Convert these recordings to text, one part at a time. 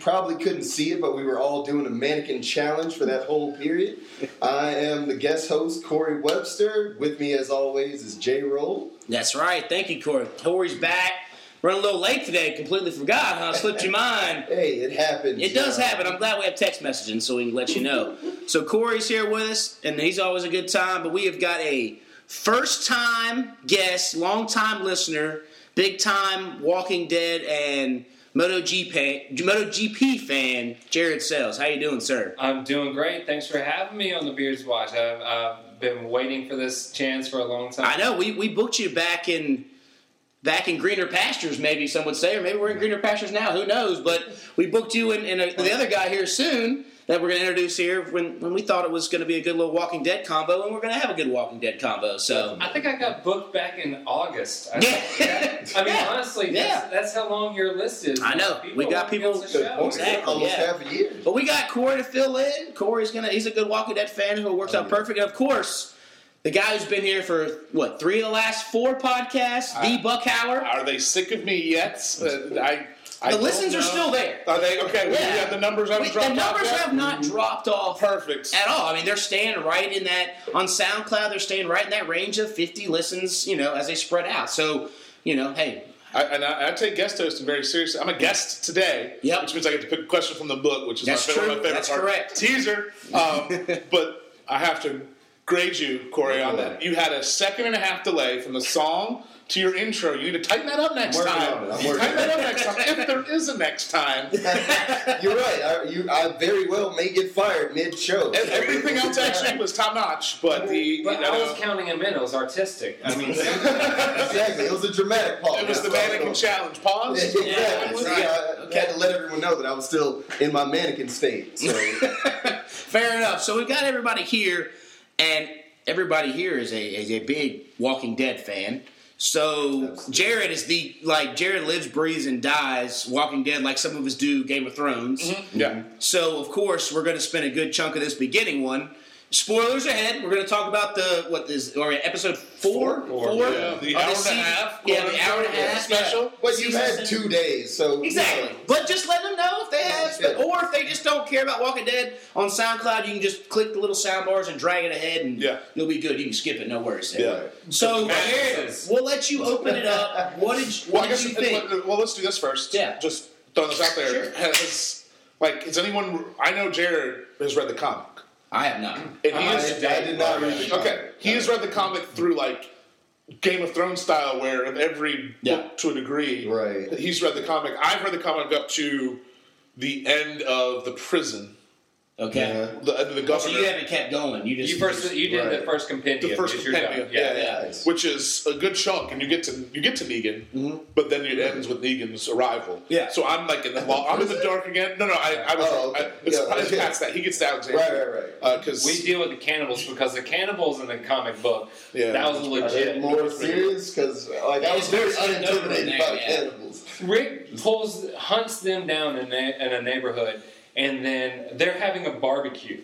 probably couldn't see it, but we were all doing a mannequin challenge for that whole period. I am the guest host, Corey Webster. With me, as always, is Jay Roll. That's right. Thank you, Corey. Corey's back. Running a little late today. Completely forgot. Huh? Slipped your mind. Hey, it happens. It does happen. I'm glad we have text messaging so we can let you know. So Corey's here with us, and he's always a good time. But we have got a first time guest, long time listener, big time Walking Dead and MotoGP MotoGP fan, Jared Sales. How you doing, sir? I'm doing great. Thanks for having me on the Beards Watch. I've, I've been waiting for this chance for a long time. I know we, we booked you back in back in greener pastures, maybe some would say, or maybe we're in greener pastures now. Who knows? But we booked you and, uh the other guy here soon that we're going to introduce here when, when we thought it was going to be a good little Walking Dead combo, and we're going to have a good Walking Dead combo. So I think I got booked back in August. I, Yeah. I mean, Yeah. honestly, Yeah. that's, that's how long your list is. I know. We got people- against the show. Exactly, Almost yeah. half a year. But we got Corey to fill in. Corey's gonna he's a good Walking Dead fan who works out perfect. And of course, the guy who's been here for what, three of the last four podcasts, the Buckhauer. Are they sick of me yet? Uh, I, I The listens are still there. Are they okay? Yeah. Yeah. the numbers haven't Wait, dropped the off numbers yet? have not dropped off Perfect. at all. I mean, they're staying right in that on SoundCloud. They're staying right in that range of 50 listens. You know, as they spread out. So, you know, hey, I, and I, I take guest hosting very seriously. I'm a guest today, Yep. which means I get to pick a question from the book, which is That's my, favorite, my favorite That's part. correct. Teaser. Um, but I have to grade you, Corey, on that. You had a second and a half delay from the song to your intro. You need to tighten that up next I'm time. on it. I'm tighten on that it. up next time, if there is a next time. You're right. I, you, I very well may get fired mid-show. Everything else actually was top notch, but the But you know, I was counting him in. It was artistic. I mean, exactly. It was a dramatic pause. it was the mannequin challenge. Pause. Exactly. Yeah, So, right. yeah, I Okay. had to let everyone know that I was still in my mannequin state. So fair enough. So we've got everybody here, and everybody here is a, is a big Walking Dead fan. So Absolutely. Jared is the like Jared lives, breathes, and dies Walking Dead like some of us do Game of Thrones. Mm-hmm. Yeah. So of course we're going to spend a good chunk of this beginning one. Spoilers ahead. We're going to talk about the what is or episode four, Four. four Yeah, the of uh, hour and a half, Yeah, the hour and a half special. But you've had two days, so Exactly. But just let them know if they have, Yeah. or if they just don't care about Walking Dead on SoundCloud, you can just click the little sound bars and drag it ahead, and Yeah. you'll be good. You can skip it, no worries. there. Yeah. So, Magic we'll let you open it up. What did you, Well, what I did you think? well, let's do this first. Yeah. Just throwing this out there. Sure. Has like has anyone? I know Jared has read the comic, I have not. and he I, is I did not read the okay. He has read the comic through like Game of Thrones style, where in every Yeah. book to a degree, Right. He's read the comic. I've read the comic up to the end of the prison, Okay. Yeah. the end of the So you haven't kept going. You just you first, you did Right. the first compendium. The first Is your job. compendium, Yeah. yeah, Nice. which is a good chunk, and you get to you get to Negan, but then it ends with Negan's arrival. Mm-hmm. Yeah. So I'm like in the well, I'm in the dark again. No, no, I, I was. Oh, okay. I, it's, Yeah, it's okay. past that. He gets to Alexandria. Right, right, right. Because We deal with the cannibals because the cannibals in the comic book, Yeah. that was Are they legit. more serious? Because like I was very it's pretty unintimidated about there, cannibals. Rick pulls, hunts them down in a, in a neighborhood, and then they're having a barbecue.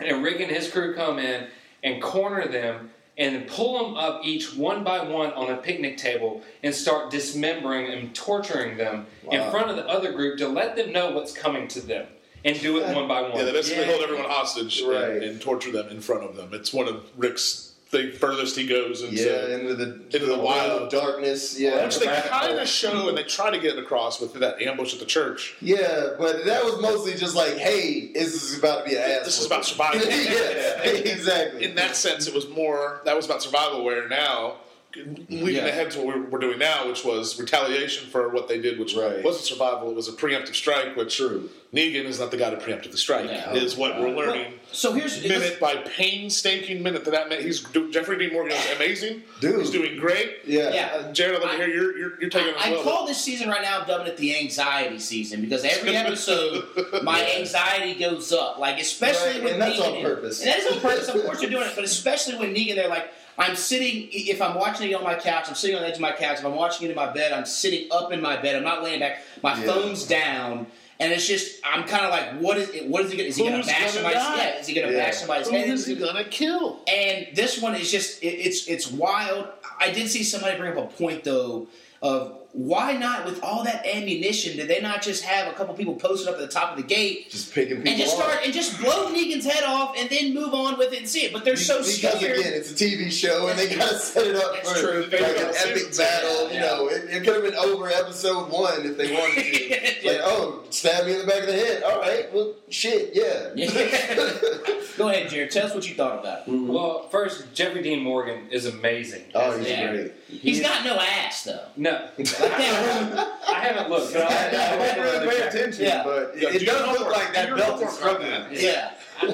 And Rick and his crew come in and corner them and pull them up each one by one on a picnic table and start dismembering and torturing them in front of the other group to let them know what's coming to them and do it one by one. yeah, they basically Yeah. hold everyone hostage and- and, torture them in front of them. It's one of Rick's the furthest he goes into. Yeah, into the into the realm wild. of darkness. Yeah, Which they kind of show and they try to get it across with that ambush at the church. yeah, but that was mostly just like, hey, this is about to be an ass. This is about survival. yeah, exactly. In that sense, it was more that was about survival. Where now leading Yeah. ahead to what we're, we're doing now, which was retaliation for what they did, which Right. wasn't survival; it was a preemptive strike. Which True. Negan is not the guy to preemptive the strike. Yeah. Is what we're learning. So here's minute by painstaking minute that that minute. He's do- Jeffrey Dean Morgan is amazing. Dude. he's doing great. Yeah. Yeah. Uh, Jared, let me hear your you're, you're taking I, I well. call this season right now, I'm dubbing it the anxiety season because every episode, my anxiety goes up. Like, especially Right, with and that's Negan. on purpose. And that is on purpose. Of course, you're doing it, but especially when Negan, they're like, I'm sitting, if I'm watching it on my couch, I'm sitting on the edge of my couch. If I'm watching it in my bed, I'm sitting up in my bed. I'm not laying back. My Yeah. phone's down. And it's just, I'm kind of like, what is it? What is he going to, is he going to bash gonna somebody's, die? yeah, is he going to Yeah. bash somebody's Who head? is he gonna kill? And this one is just it, it's it's wild. I did see somebody bring up a point though of why not with all that ammunition did they not just have a couple people posted up at the top of the gate Just picking people and just off. start and just blow Negan's head off and then move on with it and see it? But they're so because scared. again, it's a TV show, and they gotta set it up for true. like an epic battle. two, You know, it, it could have been over episode one if they wanted to. Yeah. Like, oh, stab me in the back of the head. All right, well, shit, yeah. Go ahead, Jared. Tell us what you thought about it. Mm-hmm. Well, first, Jeffrey Dean Morgan is amazing. oh, he's Yeah. great. He's got no ass though. No, Like that. I haven't looked. But I, I didn't really pay attention, Yeah. but Yeah, it, it do does your look homework. like that your belt is homework struggling. on yeah.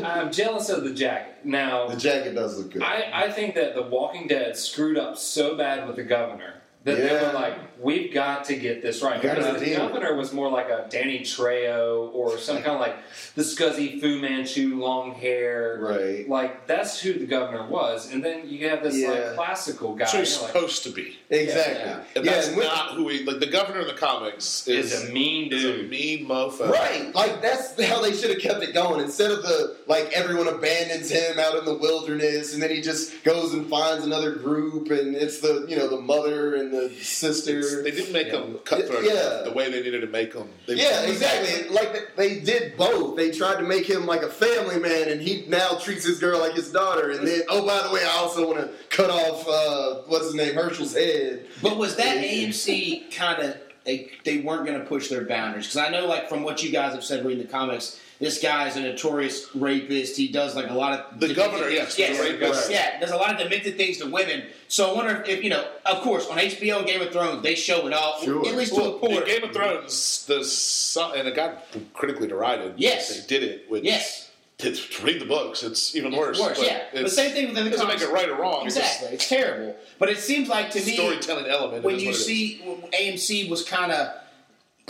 I'm jealous of the jacket. Now, The jacket does look good. I, I think that The Walking Dead screwed up so bad with the governor that they were like, we've got to get this right. Because the redeem it. governor was more like a Danny Trejo or some kind of like the scuzzy Fu Manchu, long hair. right. Like, that's who the governor was. And then you have this Yeah. like classical guy. So he's you're like, supposed to be. Exactly. Yeah. And Yeah, that's and not who he like. The governor in the comics is, is a mean is a dude. mean mofo. Right, like that's how they should have kept it going. Instead of the like everyone abandons him out in the wilderness, and then he just goes and finds another group, and it's the you know the mother and the sister. It's- They didn't make Yeah. him cutthroat Yeah. the way they needed to make him. They, Yeah, exactly. Like they did both. They tried to make him like a family man, and he now treats his girl like his daughter. And then, oh, by the way, I also want to cut off uh, what's his name, Hershel's head. But was that AMC kind of they, they weren't going to push their boundaries? Because I know, like from what you guys have said reading the comics, this guy is a notorious rapist. He does like a lot of The governor, things. yes, the yes, rapist. yeah. There's a lot of demented things to women. So I wonder if, you know, of course, on HBO and Game of Thrones, they show it all, Sure. at least to a Well, in point. Game of Thrones, the and it got critically derided. Yes. they did it. Which, yes, to, to read the books, it's even worse. worse. but yeah, but it's- same thing within the doesn't comics. make it right or wrong. It's just Exactly, it's terrible. But it seems like to a me, storytelling element. when is you what it is. see AMC was kind of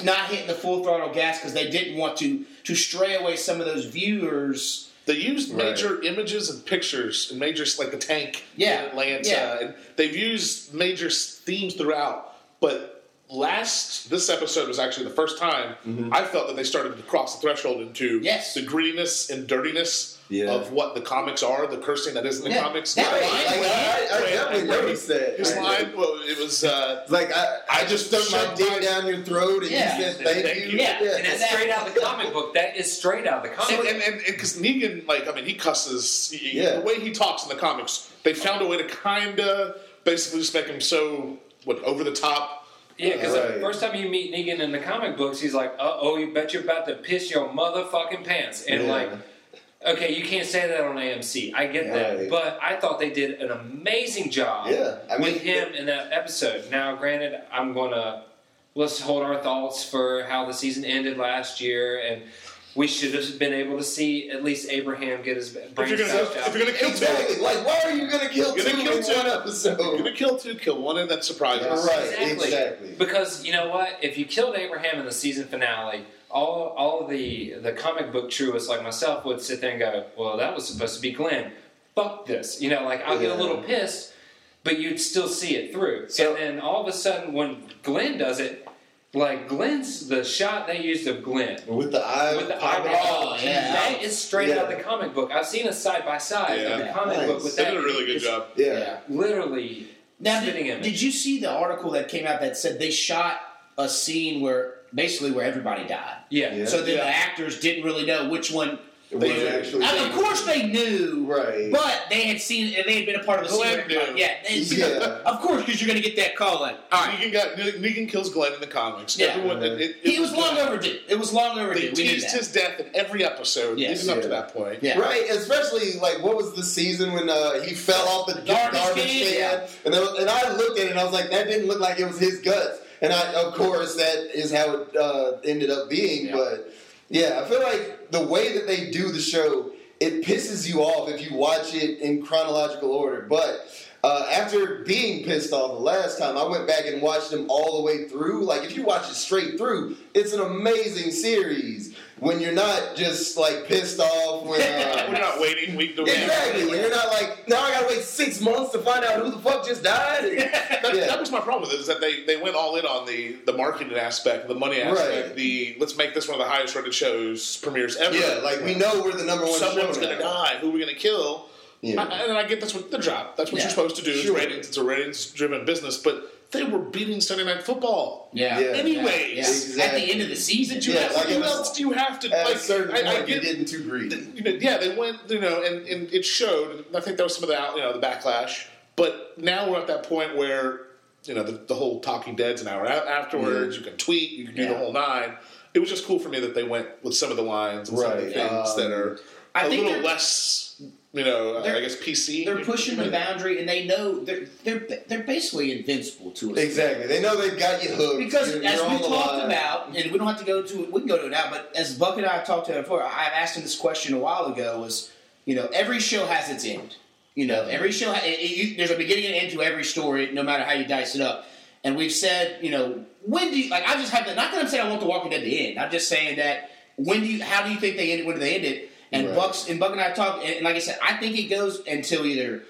not hitting the full throttle gas because they didn't want to to stray away some of those viewers. They used Right. major images and pictures and major, like the tank Yeah, in Atlanta, yeah. and they've used major themes throughout. But last, this episode was actually the first time mm-hmm. I felt that they started to cross the threshold into Yes. the grittiness and dirtiness Yeah. of what the comics are, the cursing that is in the Yeah, comics. that Right, line like, when- I, I when- definitely when- noticed that. His line, well, it was. Uh, Like I, I just stuck my dick down your throat and Yeah. you said thank, Thank you. you. Yeah, And that's straight out of the comic book. That is straight out of the comic and book. and because Negan, like, I mean, he cusses. he- Yeah. The way he talks in the comics, they found a way to kind of basically just make him so what over the top. Yeah, because Right. the first time you meet Negan in the comic books, he's like, "Uh oh, you bet you're about to piss your motherfucking pants," and Yeah. like, okay, you can't say that on AMC. I get that, Right. but I thought they did an amazing job Yeah, I mean, with him in that episode. Now, granted, I'm gonna let's hold our thoughts for how the season ended last year, and we should have been able to see at least Abraham get his If brains you're gonna, bashed if out. you're gonna kill Exactly. two, Like, why are you gonna kill You're two gonna kill in two. one you're episode? gonna kill two, kill one, and that surprises. Right, Exactly. exactly. Because you know what? If you killed Abraham in the season finale, all all the the comic book truists like myself would sit there and go, "Well, that was supposed to be Glenn. Fuck this." You know, like I'll get a little pissed, but you'd still see it through. So- and then all of a sudden, when Glenn does it, like Glenn's the shot they used of Glenn. With the eye, With the popping eyeball, out. yeah. that is straight out Yeah. the comic book. I've seen a side by side of the comic Nice. book with They that. did a really good It's job. Yeah. Literally Now, spitting did, image. did you see the article that came out that said they shot a scene where basically where everybody died? yeah. Yeah. So then Yeah. the actors didn't really know which one It wasn't They- actually. And of course they knew, Right. But they had seen, and they had been a part of the Glenn scene. knew. Yeah, Yeah. Of course, because you're going to get that call. Like, all right, Negan got Negan kills Glenn in the comics. Yeah. Everyone, it, it, he it was long overdue. It was long They overdue. We teased that. his death in every episode Yes. leading up to that point. Yeah. Right, especially like what was the season when uh, he fell off the Garbage garbage, can, can, yeah. and, was, and I looked at it and I was like, that didn't look like it was his guts, and I, of course, that is how it uh, ended up being. Yeah. But yeah, I feel like the way that they do the show, it pisses you off if you watch it in chronological order. But uh, after being pissed off the last time, I went back and watched them all the way through. Like if you watch it straight through, it's an amazing series. When you're not just like pissed off when. Uh, We're not waiting week to week. Exactly. And you're not like, now I gotta wait six months to find out who the fuck just died. That, Yeah. that was my problem with it is that they, they went all in on the, the marketing aspect, the money aspect, Right. the let's make this one of the highest rated shows premieres ever. yeah, like we know we're the number one someone's show going to now. die. Who are we to kill? Yeah. I, and I get that's what the job. That's what Yeah. you're supposed to do. Sure. It's ratings. It's a ratings driven business. But they were beating Sunday Night Football. Yeah. Yeah. Anyways, Yeah. At Exactly. the end of the season, Did you Yeah, have, like who it was- else do you have to At like? a certain I, I point, you're get getting too greedy. you know, yeah, they went, you know, and, and it showed. I think that was some of the, you know, the backlash. But now we're at that point where, you know, the, the whole Talking Dead's an hour a- afterwards. You can tweet, you can do Yeah. the whole nine. It was just cool for me that they went with some of the lines and some of the Right, things that um, are I a think little less, you know, uh, They're- I guess PC. they're pushing the boundary, and they know they're they're they're basically invincible to us. Exactly. They know they've got you hooked. Because You're- as you're we talked line. about, and we don't have to go to it, we can go to it now. But as Buck and I have talked to him before, I've asked him this question a while ago. Was you know every show has its end. You know every show it, it, you, there's a beginning and end to every story, no matter how you dice it up. And we've said, you know, when do you like? I just have to, not that I'm saying I want The Walking Dead to the end. I'm just saying that when do you? How do you think they ended? When do they end it? And Right. Bucks and Buck and I talked, and, and like I said, I think it goes until either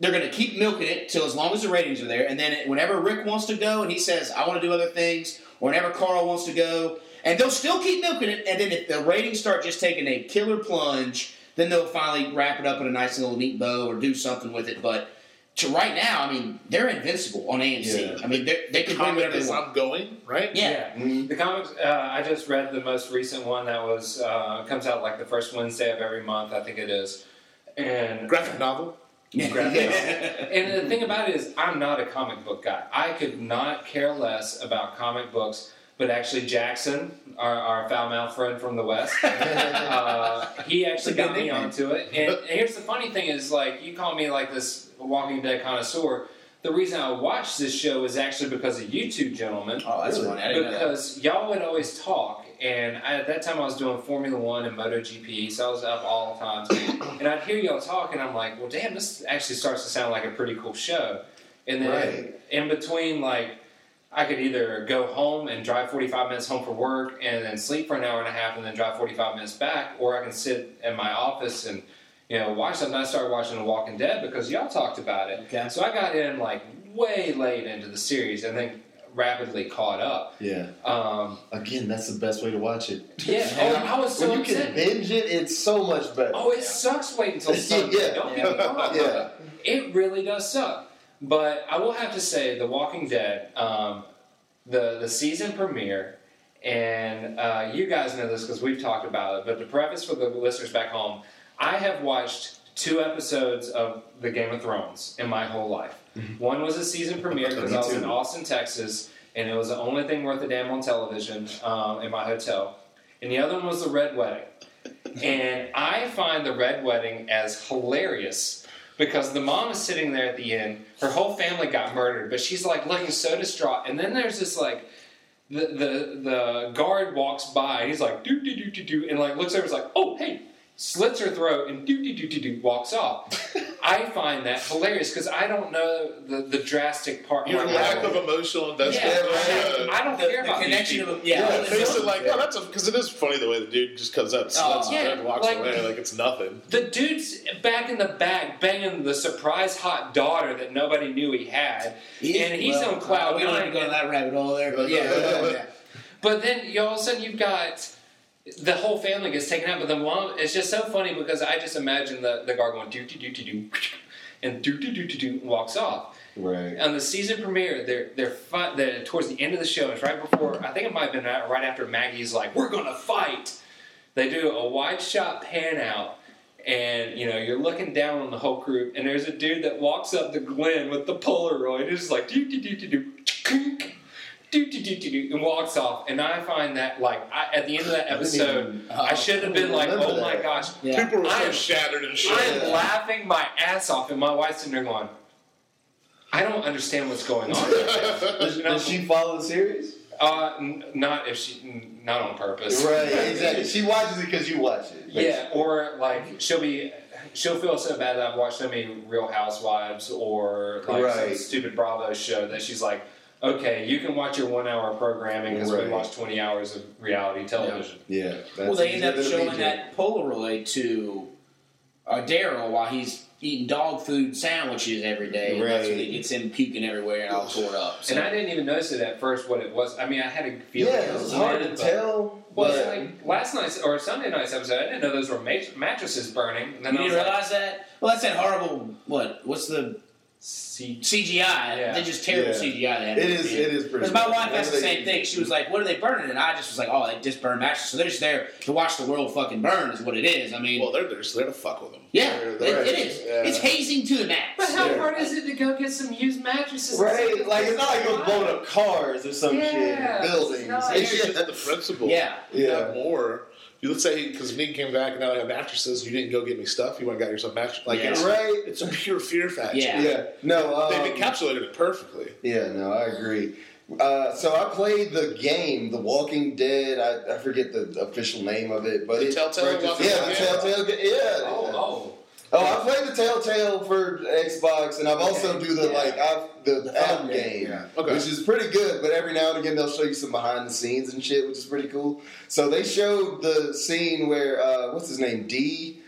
they're going to keep milking it till as long as the ratings are there, and then whenever Rick wants to go and he says I want to do other things, or whenever Carl wants to go, and they'll still keep milking it, and then if the ratings start just taking a killer plunge, then they'll finally wrap it up in a nice little neat bow or do something with it. But to right now, I mean, they're invincible on AMC. Yeah. I mean, they're- can bring comic whatever is they want. ongoing, right? Yeah. Mhm. The comics. Uh, I just read the most recent one that was uh, comes out like the first Wednesday of every month. I think it is. And Graphic novel. graphic novel. And the thing about it is, I'm not a comic book guy. I could not care less about comic books. But actually, Jackson, our, our foul mouth friend from the West, uh, he actually That's a good got me nickname. onto it. And, and here's the funny thing: is like you call me like this Walking Dead connoisseur. The reason I watched this show is actually because of you two gentlemen Oh, that's Really? funny. I didn't know that. because y'all would always talk, and I, at that time I was doing Formula One and MotoGP, so I was up all the time, and I'd hear y'all talk, and I'm like, well, damn, this actually starts to sound like a pretty cool show. And then Right. in between, like, I could either go home and drive 45 minutes home for work, and then sleep for an hour and a half, and then drive 45 minutes back, or I can sit in my office and you know watch something. I started watching The Walking Dead because y'all talked about it. Okay. So I got in like way late into the series, and then rapidly caught up. Yeah. Um, Again, that's the best way to watch it. yeah, oh, I was so when you upset. can binge it, it's so much better. Oh, it sucks waiting until Sunday. Yeah. Don't get me wrong. Yeah. It really does suck. But I will have to say, The Walking Dead, um, the the season premiere, and uh, you guys know this because we've talked about it. But the preface for the listeners back home, I have watched two episodes of the Game of Thrones in my whole life. One was a season premiere because I was in. Austin, Texas, and it was the only thing worth a damn on television um, in my hotel. And the other one was the Red Wedding. And I find the Red Wedding as hilarious because the mom is sitting there at the end. Her whole family got murdered, but she's like looking so distraught. And then there's this like the the the guard walks by. And he's like do do do do do, and like looks over. Is like oh hey, slits her throat and do do do do do walks off. I find that hilarious because I don't know the the drastic part. Your lack of emotional investment. yeah, right. I, I don't The, care the about connection these people. of yeah, Yeah, well, Face it's- it like, oh, that's because it is funny the way the dude just comes up, Oh, slits yeah, and walks like- away like it's nothing. The dude's back in the back banging the surprise hot daughter that nobody knew he had. and he's well, on cloud We don't have to go down that rabbit hole there, but yeah. yeah, yeah. But then you all of a sudden you've got the whole family gets taken out. But then one, it's just so funny because I just imagine the, the guard going do do do do do and do do do do do walks off. Right. On the season premiere, they're they're, fi- they're towards the end of the show. It's right before I think it might have been right after Maggie's like, "We're gonna fight." they do a wide shot pan out. And you know you're looking down on the whole group, and there's a dude that walks up to Glenn with the Polaroid. and It's like do do do do do do do do do do and walks off. And I find that like I, at the end of that didn't episode, even- I should have been like, remember oh my gosh, Yeah. People were I so shattered and shit. I'm laughing my ass off, and my wife's sitting there going, I don't understand what's going on. Does, You know? does she follow the series? Uh, n- not if she, n- not on purpose. Right, exactly. She watches it because you watch it. Yeah, or like she'll be, she'll feel so bad that I've watched so many Real Housewives or like some stupid Bravo show that she's like, okay, you can watch your one hour programming because Right. we watch twenty hours of reality television. Yeah. That's well, they end up showing BJ. that Polaroid to uh, Daryl while he's eating dog food sandwiches every day. And that's when Right. he gets him puking everywhere and all tore up. So. And I didn't even notice it at first what it was. I mean, I had a feeling Yeah, it was hard to but- tell. Well, but- it's like last night's or Sunday night's episode, I didn't know those were mat- mattresses burning. And then you I didn't like, realize that? Well, that's that horrible. What? What's the See, CGI? Yeah. They just terrible Yeah. CGI. They have It in is. the It is pretty. Because my wife asked the same thing. She was like, "What are they burning?" And I just was like, "Oh, they just burn mattresses." So they're just there to watch the world fucking burn. Is what it is. I mean, Well, they're, they're just there to fuck with them. yeah, They're- they're- it is. yeah. It's hazing to the max. but how Yeah. hard is it to go get some used mattresses? Right, like it's not like they're blowing up cars or some Yeah, shit, buildings. no, It's It's just just- the principle. Yeah. Yeah. more. You let's say because Negan came back and now they have mattresses. You didn't go get me stuff. You went and got yourself mattress. Like Yeah. it's, right. it's a pure fear factor. Yeah. Yeah. No. Um, They've encapsulated it perfectly. Yeah, no, I agree. Uh, so I played the game, The Walking Dead. I, I forget the official name of it, but The it, Telltale Walking yeah, the? Telltale. Yeah. Oh, oh. Oh, I played the Telltale for Xbox, and I've also Okay. do the Yeah. like I've, the, The app game, game, yeah. Okay. which is pretty good. But every now and again, they'll show you some behind the scenes and shit, which is pretty cool. So they showed the scene where uh, what's his name, D,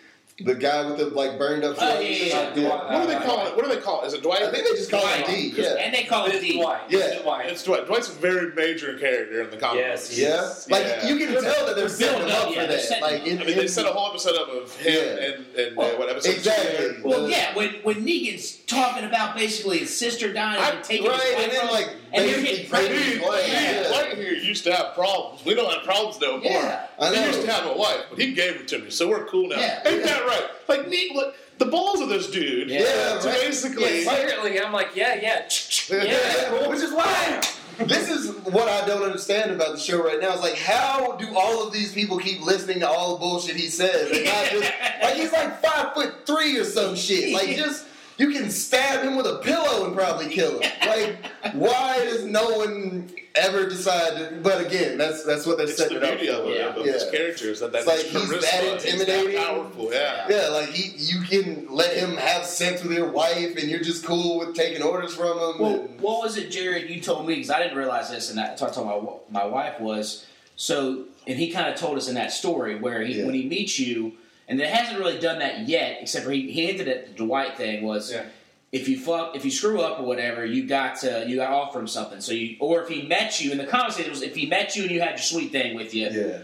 the guy with the like burned up. Oh, yeah, face. yeah, yeah. What do they call it? What do they call it? Is it Dwight? I think they just call Dwight. him D. 'Cause- Yeah. And they call But it it's D. Dwight. Yeah. It's Dwight. It's Dwight. Dwight's a very major character in the comic Yes, books. he Yeah, like Yeah. you can tell that they're setting him building up, up yeah, for they're that. setting Like him in, I mean, they in- set a whole episode up of him Yeah. and, and Well, uh, what episode? exactly. Well, yeah, when when Negan's talking about basically his sister dying I- and taking right, his wife and then from like him, and they're getting crazy pregnant. Dwight, Yeah. yeah. Dwight here used to have problems. We don't have problems no more. Yeah. I He used to have a wife, but he gave it to me, so we're cool now. Yeah. Ain't that right? Like, neat, look, the balls of this dude. Yeah. Yeah, right. basically. Yeah, secretly, I'm like, yeah, yeah. Yeah, which is why this is what I don't understand about the show right now. It's like, how do all of these people keep listening to all the bullshit he says? And not just, like he's like five foot three or some shit. Like just you can stab him with a pillow and probably kill him. Like why does no one ever decide? To, but again, that's that's what they're It's setting the it up beauty of, it, Yeah. of his Yeah. characters. That, that It's like his he's charisma, that he's intimidating. powerful, yeah. Yeah, like he, you can let him have sex with your wife, and you're just cool with taking orders from him. Well, and- what was it, Jared? You told me because I didn't realize this, and that's what I told my my wife was so, and he kind of told us in that story where he Yeah. when he meets you, and it hasn't really done that yet, except for he, he hinted at the Dwight thing was. Yeah. If you fuck, if you screw up or whatever, you got to you got to offer him something. So you, or if he met you in the conversation was if he met you and you had your sweet thing with you, yeah.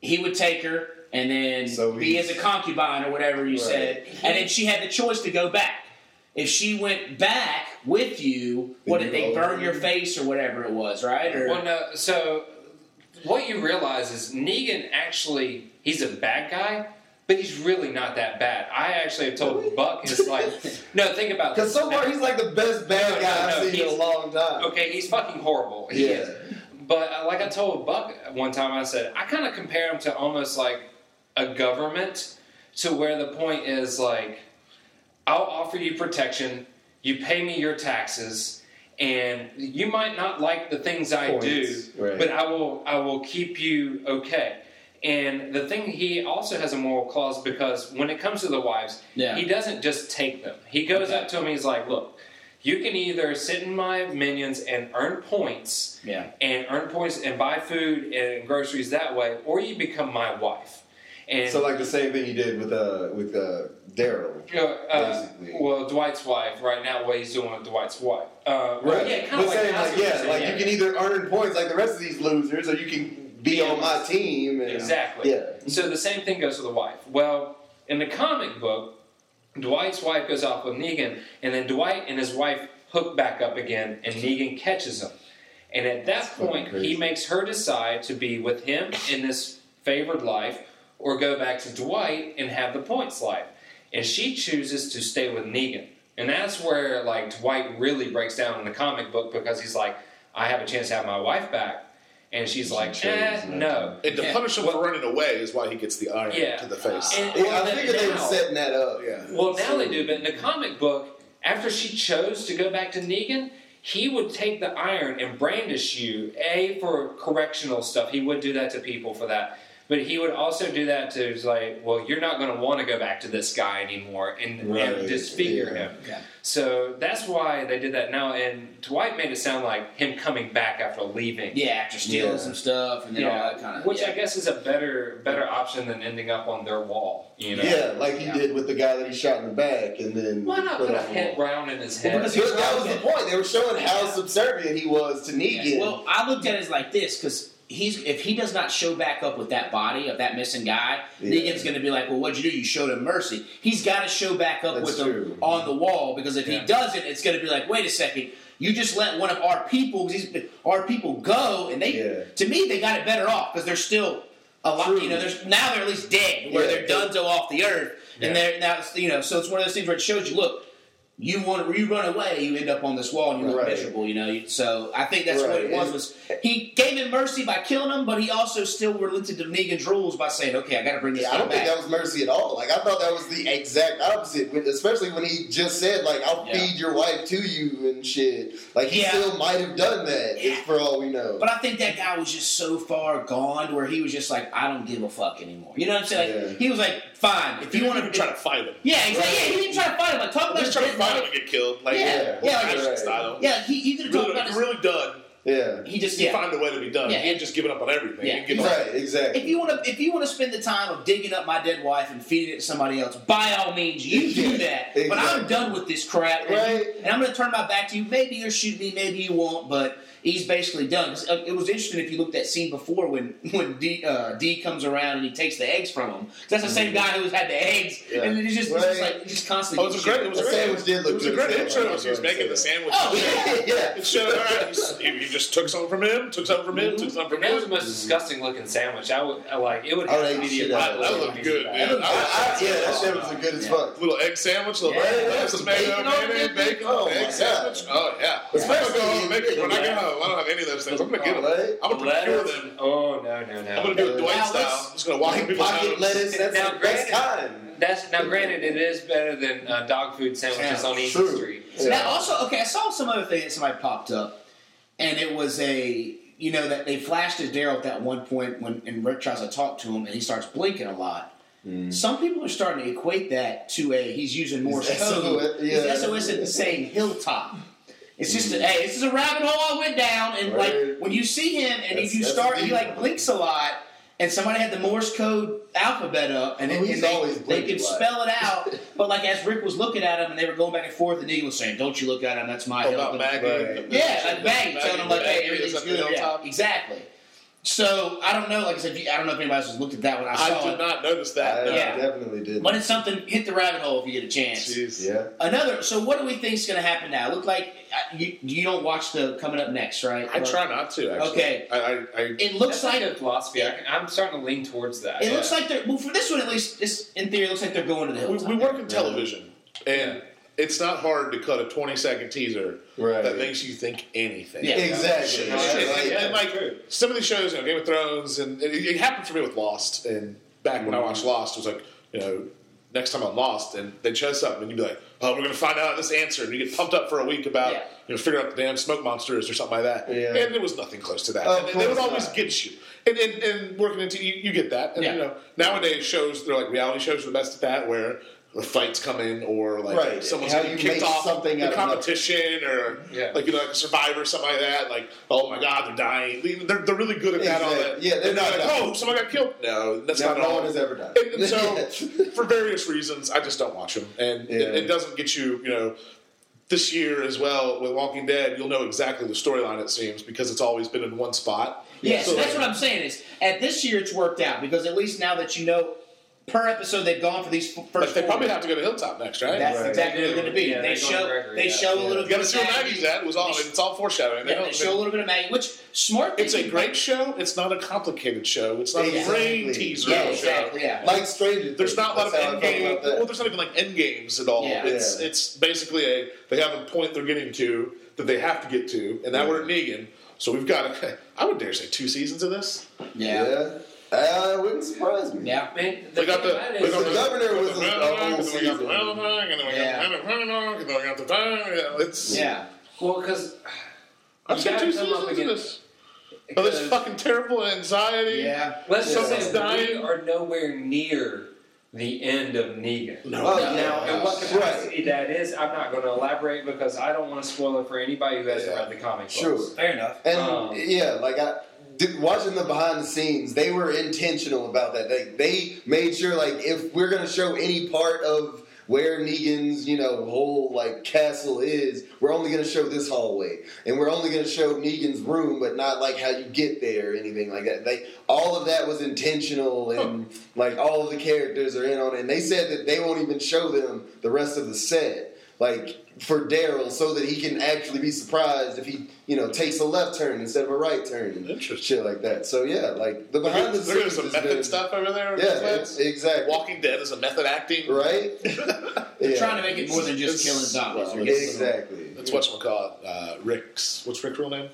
he would take her and then So be as a concubine or whatever you Right. said, and then she had the choice to go back. If she went back with you, what Then did they burn owe- your face or whatever it was, right? Or Well, no. So what you realize is Negan actually he's a bad guy, but he's really not that bad. I actually have told Buck is like, no, think about Because so far he's like the best bad No, guy no, I've no, seen in a long time. Okay, he's fucking horrible. He Yeah. is. But uh, like I told Buck one time, I said I kind of compare him to almost like a government, to where the point is like, I'll offer you protection, you pay me your taxes, and you might not like the things I Points, do, right. but I will I will keep you okay. And the thing he also has a moral clause because when it comes to the wives, Yeah. he doesn't just take them. He goes Okay. up to them. He's like, "Look, you can either sit in my minions and earn points, yeah, and earn points and buy food and groceries that way, or you become my wife." And So like the same thing you did with uh with uh Daryl. uh, uh, well, Dwight's wife right now, what he's doing with Dwight's wife, uh, well, yeah, kind of like, saying like yeah, like yeah. you can either earn points like the rest of these losers, or you can be on my team. And, Exactly. Yeah. So the same thing goes with the wife. Well, in the comic book, Dwight's wife goes off with Negan, and then Dwight and his wife hook back up again, and Negan catches them. And at that point, he makes her decide to be with him in this favored life, or go back to Dwight and have the point life. And she chooses to stay with Negan. And that's where like Dwight really breaks down in the comic book because he's like, I have a chance to have my wife back. And she's like, chose eh, no. And to Yeah. punish him Well- for running away is why he gets the iron Yeah. to the face. And- Yeah, well, I then figured they were setting that up. yeah. Well, now they do, but in the comic book, after she chose to go back to Negan, he would take the iron and brandish you, A, for correctional stuff. He would do that to people for that. But he would also do that to, it's like, well, you're not going to want to go back to this guy anymore and, Right, and disfigure yeah. him. Yeah. So that's why they did that now. And Dwight made it sound like him coming back after leaving. Yeah, after stealing Yeah. some stuff and then all that kind of. which yeah. I guess is a better better option than ending up on their wall. You know, Yeah, like he Yeah. did with the guy that he shot in the back, and then why not put put a on head wall. round in his head? because Because that was the point. They were showing how Yeah. subservient he was to Negan. Well, I looked at it as like this because he's if he does not show back up with that body of that missing guy, Yeah. Negan's going to be like, "Well, what'd you do? You showed him mercy." He's got to show back up That's with true. him on the wall because if Yeah. he doesn't, it's going to be like, "Wait a second, you just let one of our people, our people go," and they, Yeah. to me, they got it better off because they're still. A lot, True. you know. There's now they're at least dead, where they're done to off the earth, and they're now, you know. So it's one of those things where it shows you, look, you want you run away, you end up on this wall, and you look Right. miserable. You know, so I think that's what it was. Was he gave him mercy by killing him, but he also still relented to Negan's rules by saying, "Okay, I got to bring this Yeah, I don't think that was mercy at all. Like I thought that was the exact opposite, especially when he just said like I'll Yeah. feed your wife to you and shit. Like he Yeah. still might have done that, Yeah. if for all we know. but I think that guy was just so far gone where he was just like, "I don't give a fuck anymore." You know what I'm saying? Like, Yeah. He was like, "Fine, if He you want didn't try to fight him. Yeah, exactly. Right. Yeah, he didn't try to fight him. Like talk about was trying to his fight dead get killed. Like, Yeah. Yeah. Yeah, action right. style. Yeah, he you could have talked Really, about like, his, really done. yeah, He just You yeah. find a way to be done. Yeah. He ain't just giving up on everything. Yeah. He up. right, exactly. If you want to, if you want to spend the time of digging up my dead wife and feeding it to somebody else, by all means, you do that. But I'm done with this crap, and, Right. and I'm going to turn my back to you. Maybe you'll shoot me, maybe you won't, but he's basically done. 'Cause, uh, It was interesting if you looked at scene before when when D, uh, D comes around and he takes the eggs from him. 'Cause That's the same guy who's had the eggs, Yeah. and it's just, it's just like he's just constantly. Oh, it was a great. It was a great. sandwich did look It was a great intro I he was was making the sandwich. Oh yeah. yeah. It showed. All right, he's- he, he just took something from him, took something from him, took something from him. That was the most disgusting looking sandwich. I would I like it would I have would to eat the shit out of apocalypse that. That looked good, pizza. man. That looked I, I, yeah, that shit was good as fuck. Little egg sandwich, little Yeah, bread, yeah, some some tomato, bacon on it, mayonnaise, bacon, oh egg sandwich. Oh yeah. Especially I'm gonna go home and make it when I get home. I don't have any of those things. I'm gonna get them. Right? I'm gonna procure Lettuce? them. Oh no no no. I'm gonna do it Dwight Now, style. let's- I'm just gonna walk in Like people's pocket homes. lettuce, that's Now, the best granted- kind. That's now granted it is better than uh, dog food sandwiches Yeah, on Easy true. Street. Yeah. Now, also, okay, I saw some other thing that somebody popped up, and it was a, you know, that they flashed at Daryl at that one point when, and Rick tries to talk to him, and he starts blinking a lot. Some people are starting to equate that to a he's using Morse His code. SOS, His yeah. SOS isn't saying hilltop. It's just a, hey, this is a rabbit hole I went down, and like when you see him, and That's- if you start, he like blinks a lot, and somebody had the Morse code alphabet up, and, Oh, it, and they, they could spell it out. But like as Rick was looking at him, and they were going back and forth, and he was saying, "Don't you look at him? That's my Oh, hill." about Maggie. Right. Yeah, like Maggie telling him like, "Hey, everything's good." Yeah, exactly. So I don't know. Like I said, I don't know if anybody else has looked at that one. I saw I did it, not notice I that. no. Yeah. definitely did. but it's something. Hit the rabbit hole if you get a chance. Jeez. yeah. Another. So what do we think is going to happen now? Look like uh, you, you don't watch the coming up next, right? I try not to. Actually. Okay. I, I, I It looks That's like like a philosophy. I, I'm starting to lean towards that. it looks like they're well for this one at least. This in theory looks like they're going to the we, hilltop. we work in television, and Yeah. It's not hard to cut a 20 second teaser Right. that makes you think anything. Yeah. Exactly. Shit, Right, and, and, like some of these shows, you know, Game of Thrones, and it, it happened for me with Lost. And back when I watched Lost, it was like, you know, next time I'm Lost, and they chose something, and you'd be like, oh, we're going to find out this answer, and you get pumped up for a week about, Yeah. you know, figuring out the damn smoke monsters or something like that. Yeah. And there was nothing close to that. Of and they would always not. get you. And, and, and working into you, you get that. And Yeah. you know, nowadays shows they're like reality shows are the best at that, where the fights come in or like Right. someone's How getting kicked off something the out of competition or Yeah. like you know like a survivor something like that like oh my god they're dying they're, they're really good at that all that Yeah, they're not like dying. oh someone got killed no that's No, not no all one has ever done. and, and so for various reasons I just don't watch them and it, Yeah. it doesn't get you you know this year as well with Walking Dead you'll know exactly the storyline it seems because it's always been in one spot Yes, So, that's like, what I'm saying. Is at this year it's worked out because at least now that you know per episode they've gone for these first. But they four. probably have to go to Hilltop next, right? That's Right. exactly what They they're going to be. Yeah, they they show Gregory, they yeah. show a little you bit got to of see what Maggie. Maggie's at. It was all. It's all foreshadowing. They Yeah, they don't- show a little bit of Maggie, which smart. It's a great show. It's not a complicated show. It's not a Exactly. brain teaser Yeah, exactly. show. Yeah. Like Stranger There's not a lot of That's how I end felt game. Well, there's not even like end games at all. Yeah. It's it's basically a they have a point they're getting to that they have to get to, and now Yeah. we're at Negan. So we've got I would dare say two seasons of this. Yeah. Yeah. Uh, it wouldn't surprise me. Yeah. Man, the We got thing the, about we got The governor we was got a- the a and then we got the season. And then we got the Railroad, and then we got the yeah, It's Yeah. well, because I've seen two seasons of this. Oh, this fucking terrible anxiety. Yeah. Let's just say Dying. we are nowhere near the end of Negan. No. Oh, No. Now, in what Right. capacity that is, I'm not going to elaborate because I don't want to spoil it for anybody who hasn't Yeah. read the comic Sure. books. Fair enough. And Um, yeah, like I did, watching the behind the scenes, they were intentional about that. They they made sure like if we're gonna show any part of where Negan's you know whole like castle is, we're only gonna show this hallway, and we're only gonna show Negan's room, but not like how you get there or anything like that. They all of that was intentional, and like all of the characters are in on it. And they said that they won't even show them the rest of the set. Like for Daryl, so that he can actually be surprised if he, you know, takes a left turn instead of a right turn and Interesting. shit like that. So yeah, like the behind the at, look at scenes some method good. stuff over there. Yeah, it's, exactly. Walking Dead is a method acting. Right? They're Yeah. trying to make it more than just killing zombies. well, Exactly. That's what we call it. Uh, Rick's. What's Rick's real name?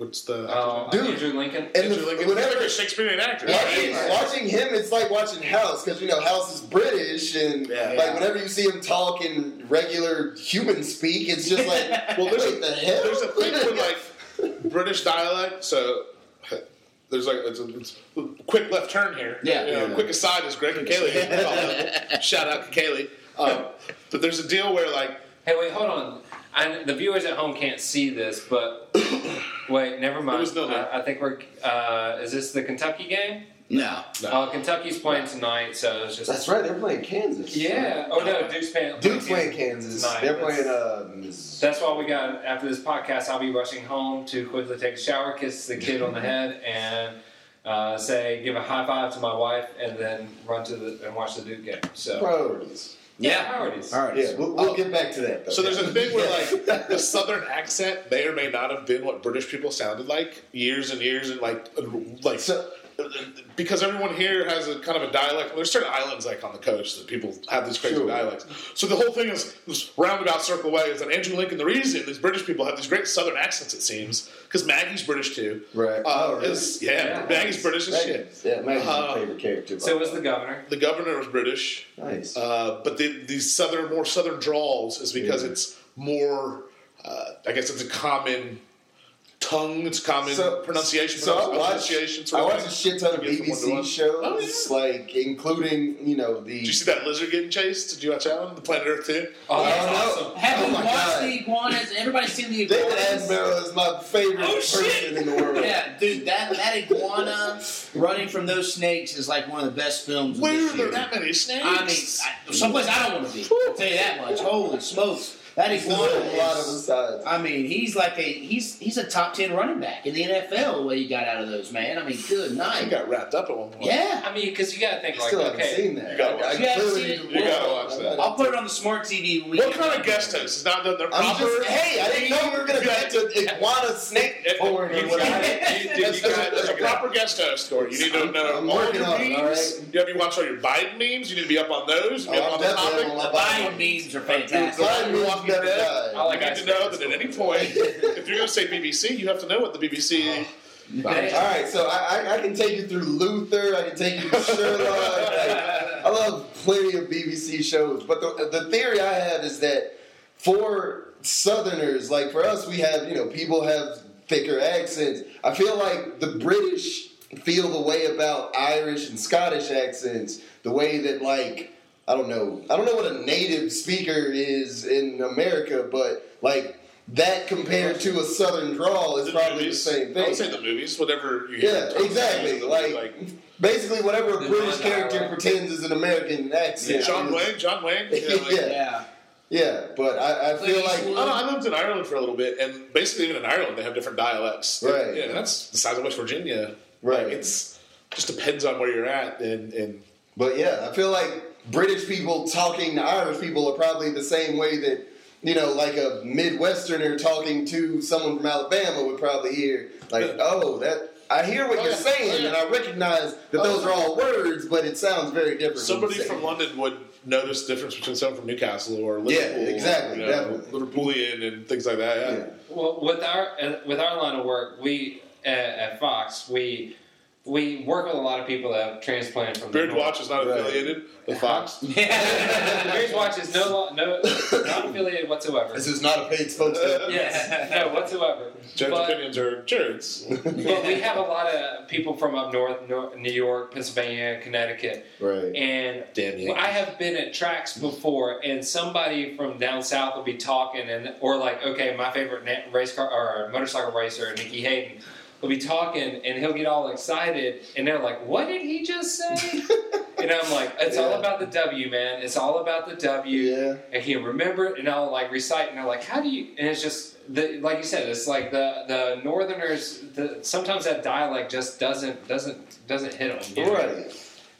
What's the actor's Uh. Dude. Andrew Lincoln. And Andrew the, Lincoln. whenever He's like a Shakespearean actor. watching, right? watching him, it's like watching House because you know House is British, and Yeah. like whenever you see him talk in regular human speak, it's just like, Well, there's wait, a, the hell? there's a thing with like British dialect. So there's like it's a, it's a quick left turn here. Yeah. You know, Yeah. Quick aside is Greg and Kaylee. Shout out to Kaylee. Um, but there's a deal where like Hey, wait, hold on. I, the viewers at home can't see this, but wait, never mind. was no. I, I think we're. Uh, is this the Kentucky game? No. No. Uh, Kentucky's playing tonight, so it's just. That's right. They're playing Kansas. Yeah. Oh no, Duke's playing. Duke's playing Kansas. tonight. They're That's- playing. Um, That's why we got after this podcast. I'll be rushing home to quickly take a shower, kiss the kid on the head, and uh, say, give a high five to my wife, and then run to the and watch the Duke game. So priorities. Yeah. priorities. All right. Yeah, we'll, we'll Oh. get back to that. Though. so there's a thing where like the southern accent may or may not have been what British people sounded like years and years and like like So- because everyone here has a kind of a dialect. There's certain islands like on the coast that people have these crazy Sure. dialects. So the whole thing is this roundabout circle way is that Andrew Lincoln. The reason these British people have these great southern accents, it seems, because Maggie's British too. Right. Uh, Oh, really? is, yeah, Yeah. Maggie's British as shit. Yeah, Maggie's Uh, my favorite character. So was the governor. The governor was British. nice. Uh, but the, these southern, more southern drawls is because Yeah. it's more. Uh, I guess it's a common tongue. It's common So- pronunciation. So I watch, pronunciation I sort watch a shit ton of You get from one to one. BBC shows, Oh, yeah. like including you know the. Did you see that lizard getting chased? Did you watch that one? The Planet Earth too. Oh, Yeah. that's no. awesome. Oh, Have Oh you my watched God. the iguanas? Everybody's seen the iguanas. David iguanas. Attenborough is my favorite Oh, person in the world. Yeah, dude, that, that iguana running from those snakes is like one of the best films. of Where are there that many snakes? I mean, I, someplace I don't want to be. I'll tell you that much. Holy smokes, that He's iguana. a lot of is- sides. I mean, he's like a he's he's a top ten running back in the NFL. The way he got out of those, man. I mean, good night. he got wrapped up at one point. Yeah, I mean, because you got to think I like, still haven't okay, seen that. you gotta I, I watch it. You gotta see it. You gotta watch that. I'll put it on the smart TV. When we What kind of guest host is not done their I'm proper? just hey, I didn't know we were gonna get to iguana snake porn or You whatever. got That's- you got that's- There's a proper guest host, Corey. You need to know I'm all your memes. all right? You have to watch all your Biden memes. You need to be up on those. You need to be Oh, up on the topic. on my The Biden. Biden memes are fantastic. Biden memes Walking never Dead. die. I like you need to know that at any point, if you're going to say BBC, you have to know what the BBC. Uh-huh. All right, so I, I, I can take you through Luther. I can take you to Sherlock. like, I love plenty of BBC shows, but the, the theory I have is that for Southerners, like for us, we have you know people have thicker accents. I feel like the British feel the way about Irish and Scottish accents, the way that like I don't know, I don't know what a native speaker is in America, but like. That compared to a southern drawl is The probably movies. the same thing. I would say the movies, whatever you hear. Yeah, in terms of exactly. the Like, basically, whatever a British non-dialect. character pretends is an American accent. John Wayne, John Wayne. You know, like, Yeah. Yeah. Yeah, but I, I feel Clint like I, know, I lived in Ireland for a little bit, and basically even in Ireland they have different dialects. Right. Yeah, that's the size of West Virginia. Right. Like, it's just depends on where you're at, and and But yeah, I feel like British people talking to Irish people are probably the same way that you know, like a Midwesterner talking to someone from Alabama would probably hear, like, "Oh, that." I hear what Oh, you're yeah. saying, yeah. and I recognize that Oh, those are all words, but it sounds very different. Somebody from. London would notice the difference between someone from Newcastle or Liverpool, Yeah, Liverpool. exactly, you know, definitely. Liverpoolian and things like that. Yeah. Yeah. Well, with our uh, with our line of work, we at, at Fox we we work with a lot of people that have transplanted from Beard. Watch is not Right. affiliated with Fox. Beard Watch is no no not affiliated whatsoever. This is not a paid spokesman. Yes, no whatsoever. Jared's But- opinions are Jared's. But we have a lot of people from up north, Nor- New York, Pennsylvania, Connecticut, right. and Damn Yankees. I have been at tracks before, and somebody from down south will be talking, and or like, okay, my favorite race car or motorcycle racer, Nicky Hayden, will be talking, and he'll get all excited, and they're like, "What did he just say?" and I'm like, "It's all about the W, man. It's all about the W." Yeah. and he remember it, and I'll like recite, and they're like, "How do you?" And it's just the like you said, it's like the the Northerners. The, sometimes that dialect just doesn't doesn't doesn't hit them. you know?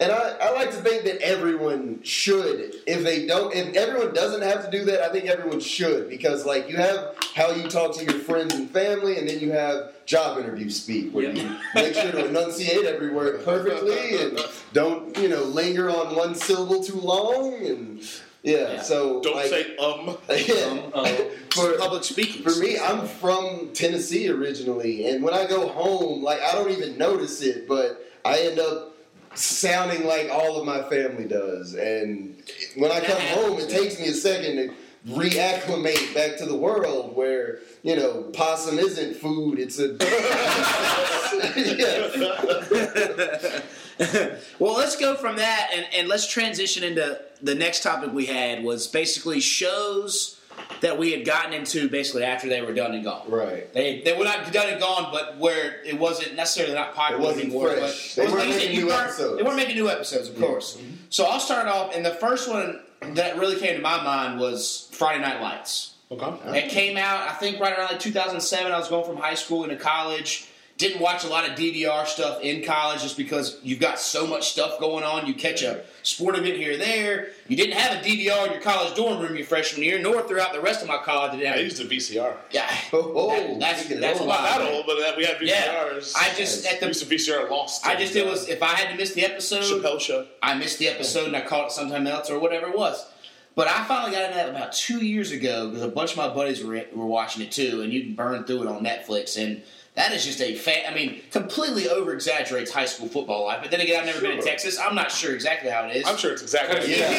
Right. And I, I like to think that everyone should. If they don't, if everyone doesn't have to do that, I think everyone should because, like, you have how you talk to your friends and family, and then you have job interview speak, where Yep. you make sure to enunciate every word perfectly and don't, you know, linger on one syllable too long. And yeah, Yeah. so Don't like, say um. yeah. Um, for Public speaking. for me, I'm from Tennessee originally, and when I go home, like I don't even notice it, but I end up sounding like all of my family does. And when I come home, it takes me a second to reacclimate back to the world where you know possum isn't food; it's a well, let's go from that and, and let's transition into the next topic we had was basically shows that we had gotten into basically after they were done and gone. right. They they were not done and gone, but where it wasn't necessarily not popular It wasn't anymore. fresh. But They weren't making new weren't- episodes. They weren't making new episodes, of Yeah. course. Mm-hmm. So I'll start off, and the first one that really came to my mind was Friday Night Lights. Okay. It came out, I think, right around like 2007. I was going from high school into college. Didn't watch a lot of DVR stuff in college just because you've got so much stuff going on. You catch a sport event here or there. You didn't have a DVR in your college dorm room your freshman year, nor throughout the rest of my college. Did I have, used a VCR. yeah, Oh, oh, That- that's speaking that's old. why. Not old, but uh, we had VCRs. Yeah. VCRs. I just at I the used to VCR lost. I just it was if I had to miss the episode, Chappelle show. I missed the episode and I caught it sometime else or whatever it was. But I finally got into that about two years ago because a bunch of my buddies were, were watching it too, and you can burn through it on Netflix. And that is just a fan. I mean, completely over exaggerates high school football life. But then again, I've never been in Texas. I'm not sure exactly how it is. I'm sure it's exactly. Yeah, yeah,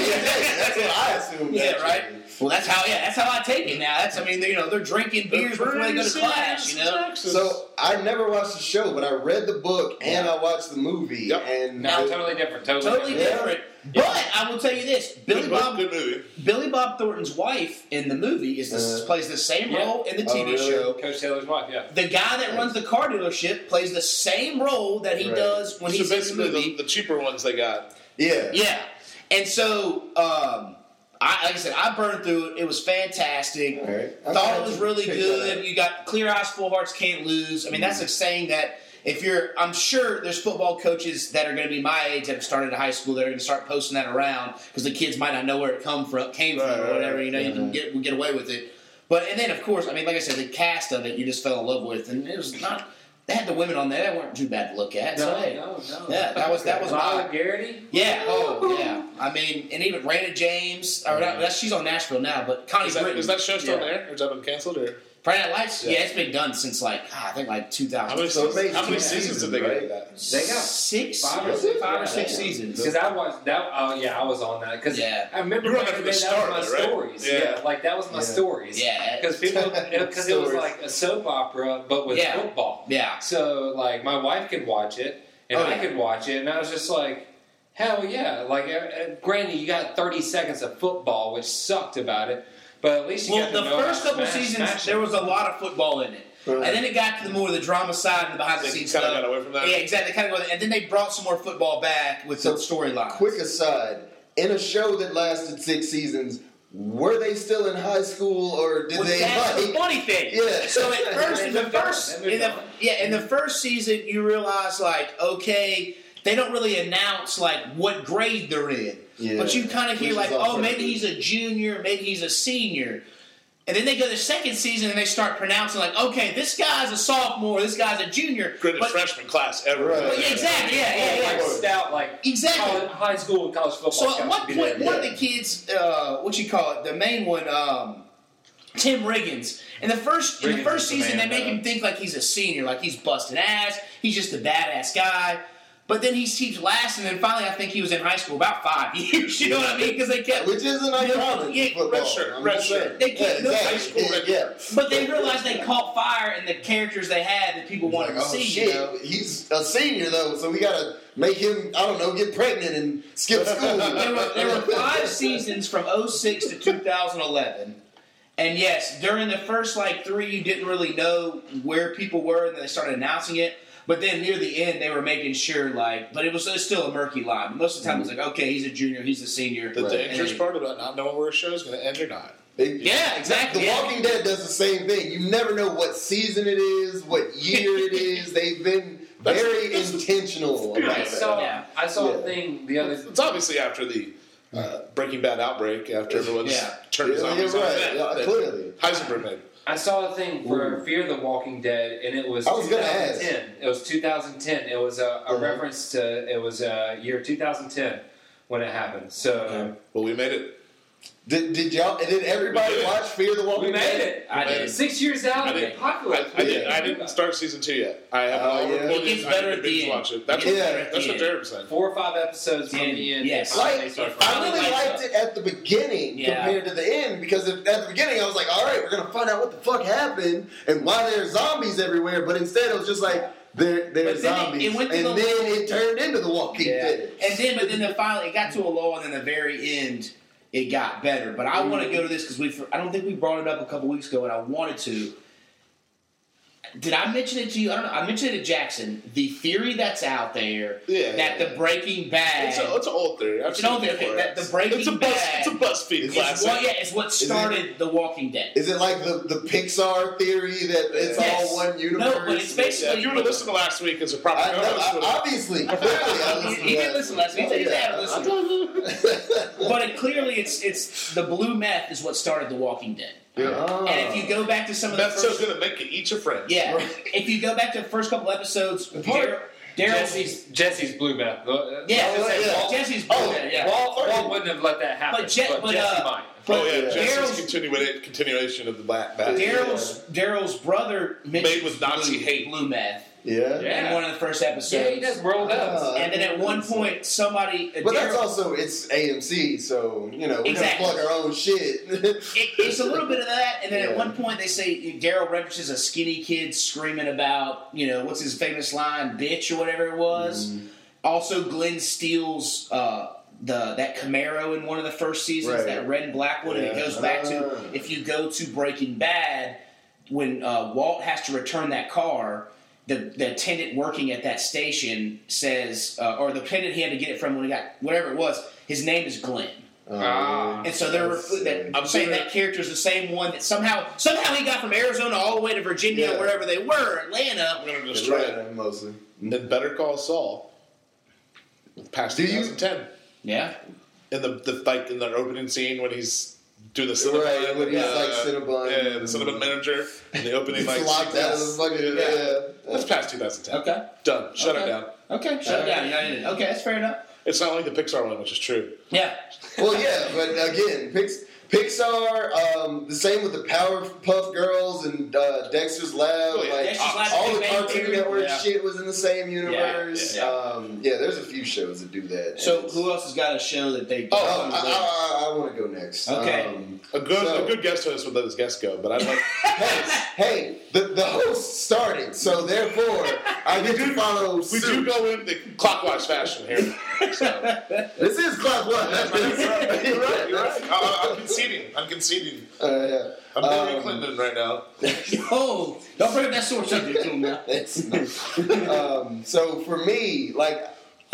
that's what I assume. Yeah, actually. right. Well, that's how. Yeah, that's how I take it now. That's. I mean, you know, they're drinking beers before they go to class. You know. So I never watched the show, but I read the book and I watched the movie. Yep. And no, it- totally different. Totally, Totally different. different. But I will tell you this: Billy good, Bob good movie. Billy Bob Thornton's wife in the movie is the, Uh, plays the same yeah. role in the Oh, TV really? show. Coach Taylor's wife. Yeah. The guy that runs the car dealership plays the same role that he Right. does when so he's in the movie. the, the cheaper ones they got. yeah. yeah, and so um, I, like I said, I burned through it. It was fantastic. All right. I'm Thought it was really good. You got clear eyes, full hearts, can't lose. I mean, that's like saying that if you're, I'm sure there's football coaches that are going to be my age that have started at high school that are going to start posting that around because the kids might not know where it come from, came from, Right, or whatever. right. You know, you can mm-hmm. get get away with it. But and then of course, I mean, like I said, the cast of it you just fell in love with, and it was not. They had the women on there that weren't too bad to look at. so, hey. no, no. Yeah, that was that was Lyla my Garrity. yeah. Oh yeah. I mean, and even Rayna James, or not, that's, she's on Nashville now, but Connie Is that, Britton. is that show still yeah. there? Or has that been canceled? Or Friday Night Lights? Yeah. Yeah. it's been done since like ah, I think like 2000. how many, So it seasons, how many seasons seasons, did they right? get? They got six, five or or six, five or six Yeah. seasons. Because I watched that. Oh yeah, I was on that. Because Yeah. I remember You were on back that from the the that was my right? stories. Yeah. Yeah. like that was my Yeah. stories. Yeah. because people because it was like a soap opera but with Yeah. football. Yeah. So like my wife could watch it and Oh, I yeah. could watch it, and I was just like. Hell yeah! Like, uh, uh, granted, you got 30 seconds of football, which sucked about it, but at least you Well, got to the know first couple smash- seasons, smash there was a lot of football in it. Right. And then it got to the more of the drama side and the behind the They scenes kind of stuff. got away from that. Yeah, exactly. Kind of go, and then they brought some more football back with So, the storyline. Quick aside: in a show that lasted six seasons, were they still in high school or did Well, they? that's the funny thing. Yeah. So at first, in the first, in the, yeah, in the first season, you realize like, okay, they don't really announce like what grade they're in. Yeah. But you kind of hear Which like, oh, maybe perfect. he's a junior, maybe he's a senior. And then they go to the second season and they start pronouncing like, okay, this guy's a sophomore, this guy's a junior. Greatest But- freshman class ever. Right. Well, yeah, exactly, yeah, yeah, yeah. Like stout, like Exactly. college- high school and college football. So at scouts one would point, there. one of the kids, uh, what you call it, the main one, um, Tim Riggins. In the first in the first is the season, man, they make though. him think like he's a senior, like he's busting ass. He's just a badass guy. But then he keeps last, and then finally, I think he was in high school about five years. You know what I mean? Because they kept. Which isn't uncommon Yeah, red shirt, I'm red shirt. They yeah, no, exactly. high school red yeah. But they realized they caught fire in the characters they had that people wanted Like, to oh see. shit, You know? he's a senior though, so we gotta make him, I don't know, get pregnant and skip school. there were, there were five seasons from 06 to 2011. And yes, during the first like three, you didn't really know where people were, and then they started announcing it. But then near the end, they were making sure, like, but it was, it was still a murky line. Most of the time, it was like, okay, he's a junior, he's a senior. The Right. dangerous And- part about not knowing where a show is going to end or not. It- Yeah, exactly, The yeah. Walking Dead does the same thing. You never know what season it is, what year it is. They've been very that's- intentional I about that. saw, Yeah. I saw Yeah. a thing the other. It's obviously after the uh, Breaking Bad outbreak, after everyone's Yeah. turned Yeah, zombies you're on right. Yeah, that clearly. Heisenberg made. I saw a thing for Ooh. Fear the Walking Dead, and it was, I was gonna ask. 2010. It was 2010. It was a, a Uh-huh. reference to it was uh, year 2010 when it happened. So Well, we made it. Did, did y'all? Did everybody did. watch Fear the Walking we made Dead? it. I made did. it. Six years out, I it's didn't- popular. I, I, didn't, I didn't start season two yet. I have Oh, yeah. recorded. It gets better at the binge end. watch it. That's It what, gets better that's what. Jared was saying. Four or five episodes from Yeah, the end. yes. Like, I really liked that. it at the beginning Yeah. compared to the end because at at the beginning I was like, all right, we're gonna find out what the fuck happened and why there's zombies everywhere. But instead it was just like they're, they're But then it- zombies, it and the- then it turned into the Walking Yeah. Dead. And then, but then the finally, it got to a lull, and then the very end, it got better. But I want to mm-hmm. go to this because we, I don't think we brought it up a couple weeks ago, and I wanted to. Did I mention it to you? I don't know. I mentioned it to Jackson. The theory that's out there Yeah, that yeah. the Breaking Bad It's, a, it's an old theory. I've It's seen an old it theory, before. that the Breaking it's a buzz, Bad It's a BuzzFeed is classic. what, yeah, it's what started The Walking Dead. Is it like the, the Pixar theory that it's Yes. all one universe? No, but it's basically. if you were to listen to last week as a proper I know, I, obviously, clearly, I he, listened he to did listen last week. He said he had to listen. But it, clearly, it's it's the blue meth is what started The Walking Dead. Oh. And if you go back to some of the That's so going to make you eat your friends. yeah, if you go back to the first couple episodes, Daryl, Daryl, Jesse's Jesse's blue meth. Uh, yeah, Oh, yeah. Walt- Jesse's blue Oh, meth, yeah. Walt, Walt wouldn't have let that happen, But Je- but, Jesse uh, might. But oh yeah, Yeah. Jesse's Daryl's continuation of the Black Bat. Daryl's Daryl's brother mentions with Nazi blue, hate. blue meth yeah. Yeah. in one of the first episodes. Yeah, he does. Merle does. Ah. And then at one point, somebody, But that's also it's AMC, so you know we're Exactly. gonna plug our own shit. It, it's a little bit of that, and then Yeah. at one point they say Daryl references a skinny kid screaming about, you know, what's his famous line, "bitch" or whatever it was. Mm-hmm. Also, Glenn steals uh, the that Camaro in one of the first seasons, Right. that red and black one, and it goes back to Ah. if you go to Breaking Bad when uh, Walt has to return that car. The, the attendant working at that station says, uh, or the attendant he had to get it from when he got whatever it was. His name is Glenn. Ah. And so they're That's that. I'm saying that character is the same one that somehow somehow he got from Arizona all the way to Virginia, Yeah. wherever they were, Atlanta. I'm going to destroy it. Atlanta, mostly. Then Better Call Saul. Past Do you- 2010. Yeah, In the, the like in the opening scene when he's doing the Cinnabon, Right, when he's uh, like Cinnabon. yeah, the Cinnabon manager, And the opening He's like locked out of the fucking yeah. yeah. That's past 2010. okay, Done. Shut Okay. it down. okay, shut it down. Yeah, yeah, yeah. Okay, that's fair enough. It's not like the Pixar one, which is true. Yeah, Well, yeah, but again, Pix, Pixar, um, the same with the Powerpuff Girls and uh, Dexter's Lab. Oh, yeah. Like Dexter's Lab, all Big the Cartoon Network Yeah. shit was in the same universe. yeah. Um, yeah, there's a few shows that do that. So who else has got a show that they? Oh, I, I, I, want to go next. Okay. Um, A good So- a good guest host would let his guest go, but I'd like hey, hey, the, the host started, so therefore I get to follow we suit. do go in the clockwise fashion here. So. This is clockwise. you're right. You're right. You're right. I, I'm conceding. I'm conceding. Uh, yeah. I'm Hillary Um, Clinton right now. Yo, don't bring that sore subject to him now. It's um, so for me, like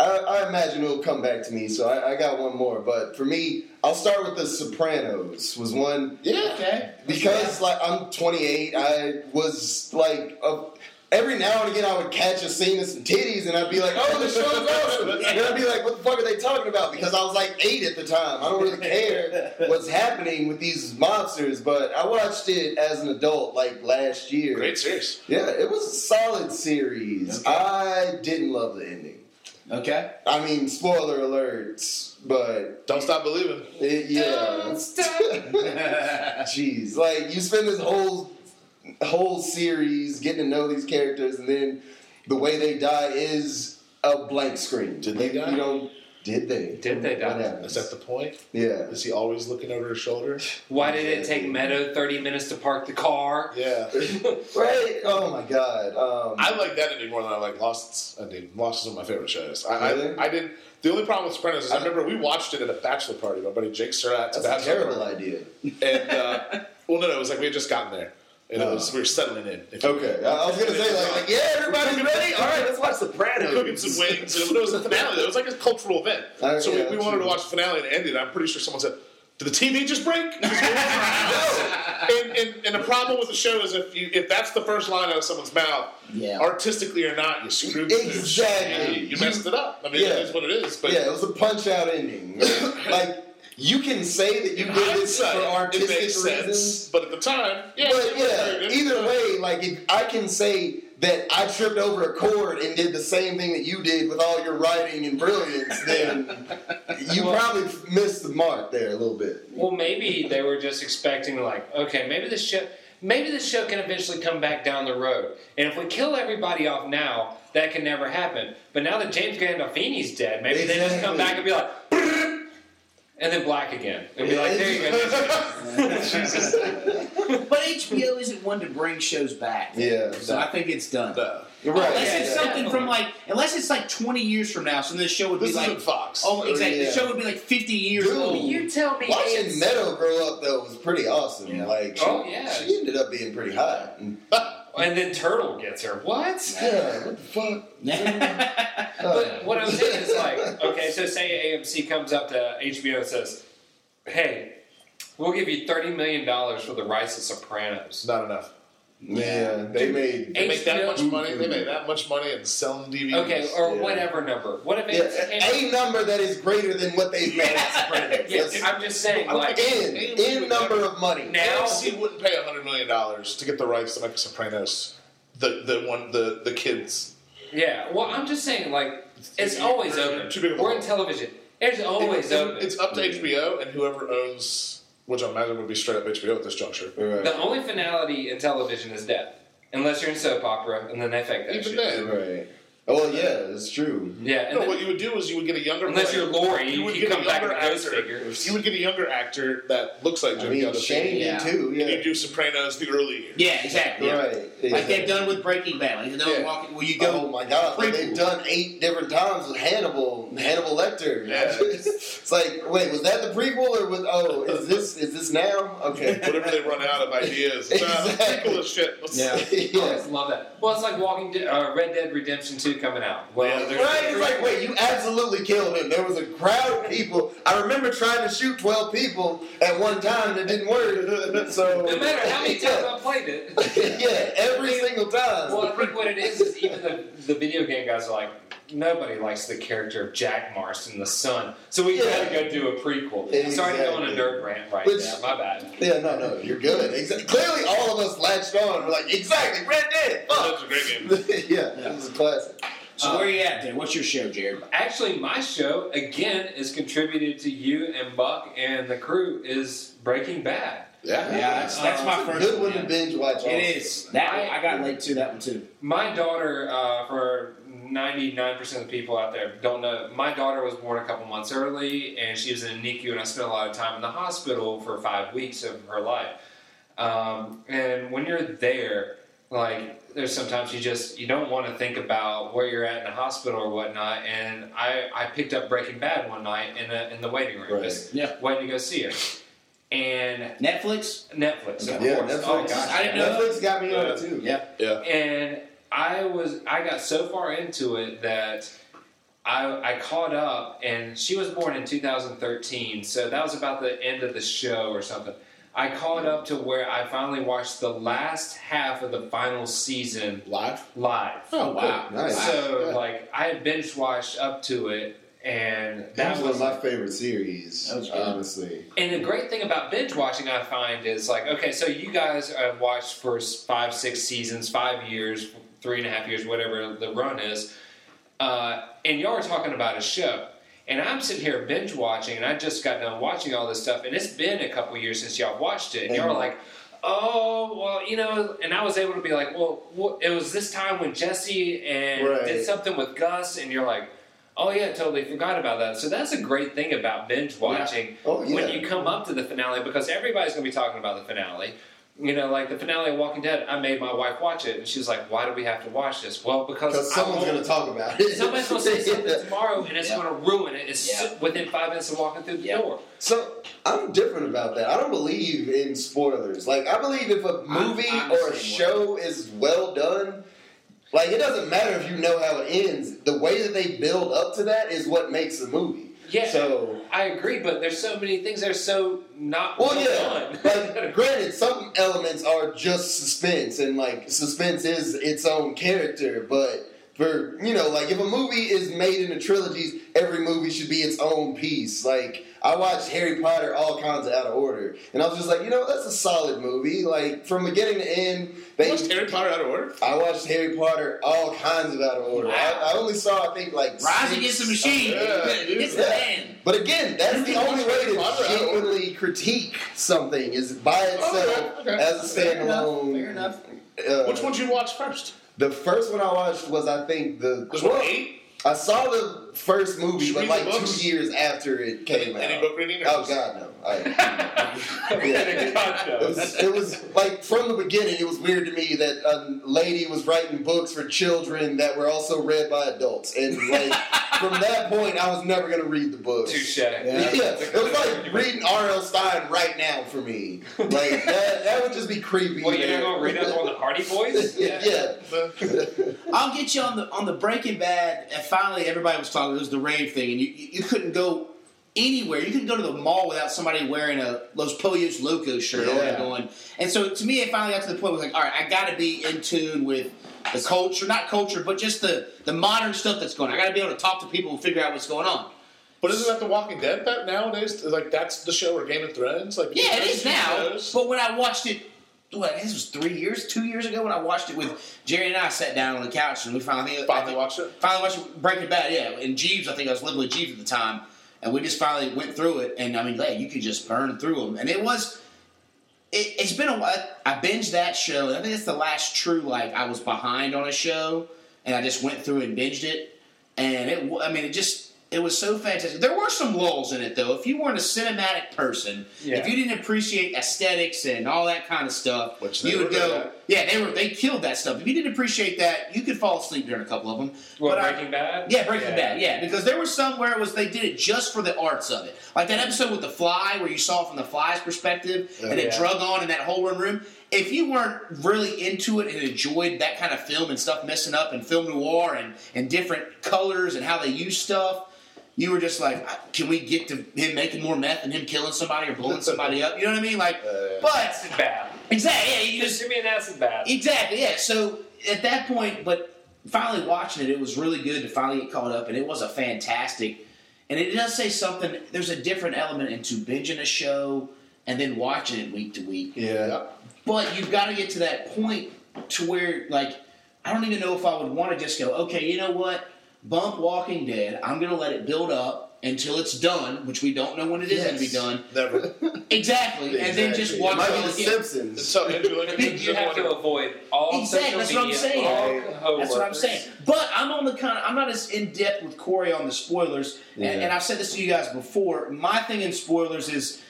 I, I imagine it'll come back to me. So I, I got one more, but for me, I'll start with The Sopranos. Was one Yeah. Okay, because like I'm 28. I was like a, every now and again I would catch a scene of some titties and I'd be like, oh, the show's awesome. And I'd be like, what the fuck are they talking about? Because I was like eight at the time. I don't really care what's happening with these monsters, but I watched it as an adult like last year. Great series. Yeah, it was a solid series. Okay. I didn't love the ending. Okay. I mean, spoiler alerts, but Don't stop believing. it, yeah. Don't stop. Jeez, like you spend this whole whole series getting to know these characters, and then the way they die is a blank screen. Did they die? You know, did they? Did they die? Is that the point? yeah. Is he always looking over his shoulder? Why did it take Meadow 30 minutes to park the car? Yeah. Right? Oh my god. Um, I like that ending more than I like Lost's ending. Lost is one of my favorite shows. I, Really? I, I didn't. The only problem with Sopranos is I remember we watched it at a bachelor party. My buddy Jake Surratt's that's a bachelor terrible party. idea. And uh, well, no, no, it was like we had just gotten there, and it was uh, we were settling in. Okay. I I was gonna say like, like yeah, everybody's ready. All right, let's watch Sopranos. cooking some wings, and it was a finale. It was like a cultural event. Oh, so yeah, we, we wanted true. to watch the finale and end it ended. I'm pretty sure someone said, "Did the TV just break?" and, and, and the problem with the show is if you if that's the first line out of someone's mouth, Yeah. artistically or not, you screwed. the Exactly. You, you messed it up. I mean, Yeah. it is what it is. But yeah, it was a punch out ending. like you can say that you did this for it artistic reasons. sense. But at the time, yeah, But it was very yeah, either way, like if I can say that I tripped over a chord and did the same thing that you did with all your writing and brilliance, then you Well- probably missed the mark there a little bit. Well, maybe they were just expecting, like, okay, maybe this show, maybe this show can eventually come back down the road, and if we kill everybody off now, that can never happen. But now that James Gandolfini's dead, maybe they just come back and be like, and then black again, and be like, there you go. But HBO isn't one to bring shows back. Yeah. So I think it's done. No. You're right. Unless yeah, it's yeah. something from like, unless it's like 20 years from now, so this show would This be like, Fox. oh, exactly. Yeah. The show would be like 50 years Dude. old. You tell me. Watching Meadow grow up though was pretty awesome. Yeah. Like, she, Oh, yeah. she ended up being pretty hot. And, and then Turtle gets her. What? yeah, what the fuck? But what I'm saying is like, okay, so say AMC comes up to HBO and says, "Hey, we'll give you thirty million dollars for the rights to Sopranos." It's not enough. Yeah, they made. They make that much money. They make that much money and selling DVDs. Okay, or Yeah. whatever number. What if Yeah, it's came a number that is greater than what they've made at Yeah, That's- I'm just saying, I don't like, in in number of money. Now- AMC wouldn't pay hundred million dollars to get the rights to make The Sopranos. The the one the the kids. yeah. Well, I'm just saying, like, it's always open. Too big of We're in television. It's always It- it- open. It's up to HBO and whoever owns, which I imagine would be straight up HBO at this juncture. Right. the only finality in television is death, unless you're in soap opera, and then they fake that Even shit. then, Right. Oh well, yeah, it's true. Yeah, and no, then- what you would do is you would get a younger. unless player- you're Lori, you you, would get a come back younger in actor. figure. You would get a younger actor that looks like I mean, Shane Yeah. did too. And you Yeah. do Sopranos the early years. yeah, exactly. Right. Like they've done with Breaking Bad. Like they're Yeah. walking, well, you go. Oh my god! Like they've done eight different times with Hannibal, Hannibal Lecter. Yeah. it's like, wait, was that the prequel or was? Oh, is this is this now? Okay. Whatever they run out of ideas. It's not Exactly. prequel as shit. Let's- Yeah. I always love that. Well, it's like Walking Dead, uh, Red Dead Redemption 2 coming out. Well, Yeah. Right? It's like, wait, you absolutely killed him. There was a crowd of people. I remember trying to shoot 12 people at one time and it didn't work. So, no matter how many times I played it. yeah, every single time. Well, I think what it is is even the, the video game guys are like, nobody likes the character of Jack Marston, the son. So we Yeah. gotta go do a prequel. Sorry to go on a Exactly. nerd rant right Which- now. My bad. yeah, no, no, you're good. Exactly. Clearly, all of us latched on. We're like, exactly, Red Dead. Fuck. That's Fuck. a great game. yeah, this is a classic. So where are you at, there? What's your show, Jared? Actually, my show again is contributed to you and Buck and the crew is Breaking Bad. Yeah. Yeah, that's, that's my It's first good one to binge watch. It is. That one, I got late to that one too. My daughter, uh, for 99% of the people out there don't know, my daughter was born a couple months early and she was in NICU and I spent a lot of time in the hospital for five weeks of her life. Um, and when you're there, like, there's sometimes you just, you don't want to think about where you're at in the hospital or whatnot. And I, I picked up Breaking Bad one night in, a, in the waiting room, Right. just Yeah. waiting to go see it. And Netflix. Netflix, of Yeah, course. Netflix. Oh, gosh. I didn't know Netflix got me on Yeah. it too. Yeah. Yeah. and I was I got so far into it that I I caught up, and she was born in 2013, so that was about the end of the show or something. I caught up to where I finally watched the last half of the final season Live? live. Oh, wow. Nice. So Yeah. like I had binge watched up to it, and That that was was my favorite series, That was honestly. And the great thing about binge watching, I find, is like, okay, so you guys have watched for five, six seasons, five years, three and a half years, whatever the run is, uh, and y'all are talking about a show. And I'm sitting here binge watching, and I just got done watching all this stuff, and it's been a couple years since y'all watched it, and y'all are like, oh, well, you know, and I was able to be like, well, it was this time when Jesse and Right. did something with Gus, and you're like, oh yeah, totally forgot about that. So that's a great thing about binge watching Oh, yeah. when you come up to the finale because everybody's going to be talking about the finale. You know, like the finale of Walking Dead, I made my wife watch it, and she's like, "Why do we have to watch this?" Well, because Because someone's going to talk about it. Somebody's going to say something tomorrow, and it's Yeah. going to ruin it. It's Yeah. within five minutes of walking through the Yeah. door. So I'm different about that. I don't believe in spoilers. Like I believe if a movie I'm the or a same show is well done, like it doesn't matter if you know how it ends. The way that they build up to that is what makes the movie. Yeah, So I agree, but there's so many things that are so not well, yeah. done. Like granted, some elements are just suspense, and like suspense is its own character, but. For you know, like if a movie is made into trilogies, every movie should be its own piece. Like I watched Harry Potter all kinds of out of order, and I was just like, you know, that's a solid movie. Like from beginning to end, they. Was Harry Potter out of order? I watched Harry Potter all kinds of out of order. I, I only saw, I think, like Rise Against the Machine. Yeah, it's the yeah. man. But again, that's the only way to Potter out of order. genuinely critique something is by itself okay, okay. as a Fair enough. standalone. Fair enough. Uh, Which one did you watch first? The first one I watched was, I think, the. There's one eight? I saw the first movie, Did you but like the books? two years after it came Any, any out. book reading? or Oh God, no! I, Yeah. Gotcha. It was, it was like from the beginning. It was weird to me that a lady was writing books for children that were also read by adults, and like from that point, I was never going to read the books. Touche. Yeah, it was like reading R.L. Stine right now for me. Like that, that would just be creepy. Well, you're not going to read up on the Hardy Boys? yeah, yeah. I'll get you on the on the Breaking Bad. And finally, everybody was talking. It was the rave thing, and you you couldn't go anywhere. You couldn't go to the mall without somebody wearing a Los Pollos Locos shirt Yeah. and going. And so, to me, it finally got to the point where it was like, all right, I got to be in tune with the culture, not culture, but just the the modern stuff that's going. on. I got to be able to talk to people and figure out what's going on. But isn't that The Walking Dead that nowadays? Like that's the show or Game of Thrones? Like Yeah, it is now. shows? But when I watched it, what this was three years, two years ago when I watched it with Jerry and I sat down on the couch and we finally I think- Finally watched it. finally watched Breaking Bad. Yeah, and Jeeves, I think I was living with Jeeves at the time, and we just finally went through it. And I mean, yeah, you could just burn through them, and it was. It, it's been a while. I binged that show. and I think it's the last true like I was behind on a show, and I just went through and binged it, and it. I mean, it just. It was so fantastic. There were some lulls in it, though. If you weren't a cinematic person, Yeah. if you didn't appreciate aesthetics and all that kind of stuff, Which you would go, yeah, they were they killed that stuff. If you didn't appreciate that, you could fall asleep during a couple of them. What, But I- Breaking Bad? yeah, Breaking Bad. Yeah, because there was some where it was they did it just for the arts of it, like that episode with the fly, where you saw it from the fly's perspective, oh, and it Yeah. drug on in that whole one room. If you weren't really into it and enjoyed that kind of film and stuff messing up and film noir and and different colors and how they use stuff, you were just like, can we get to him making more meth and him killing somebody or blowing somebody up? You know what I mean? Like, Uh, but Acid bath. exactly, yeah, you Just just give me an acid bath. Exactly, yeah. So at that point, but finally watching it, it was really good to finally get caught up, and it was a fantastic. And it does say something. There's a different element into binging a show and then watching it week to week. yeah. But you've got to get to that point to where, like, I don't even know if I would want to just go, okay, you know what? Bump Walking Dead. I'm going to let it build up until it's done, which we don't know when it is going to be done. Never. Exactly, and then just watch It might it be The again. Simpsons. so You have to avoid all Exactly, social that's what I'm media, saying. all That's what I'm saying. But I'm on the kind. Of, I'm not as in depth with Corey on the spoilers, and, and I've said this to you guys before. My thing in spoilers is.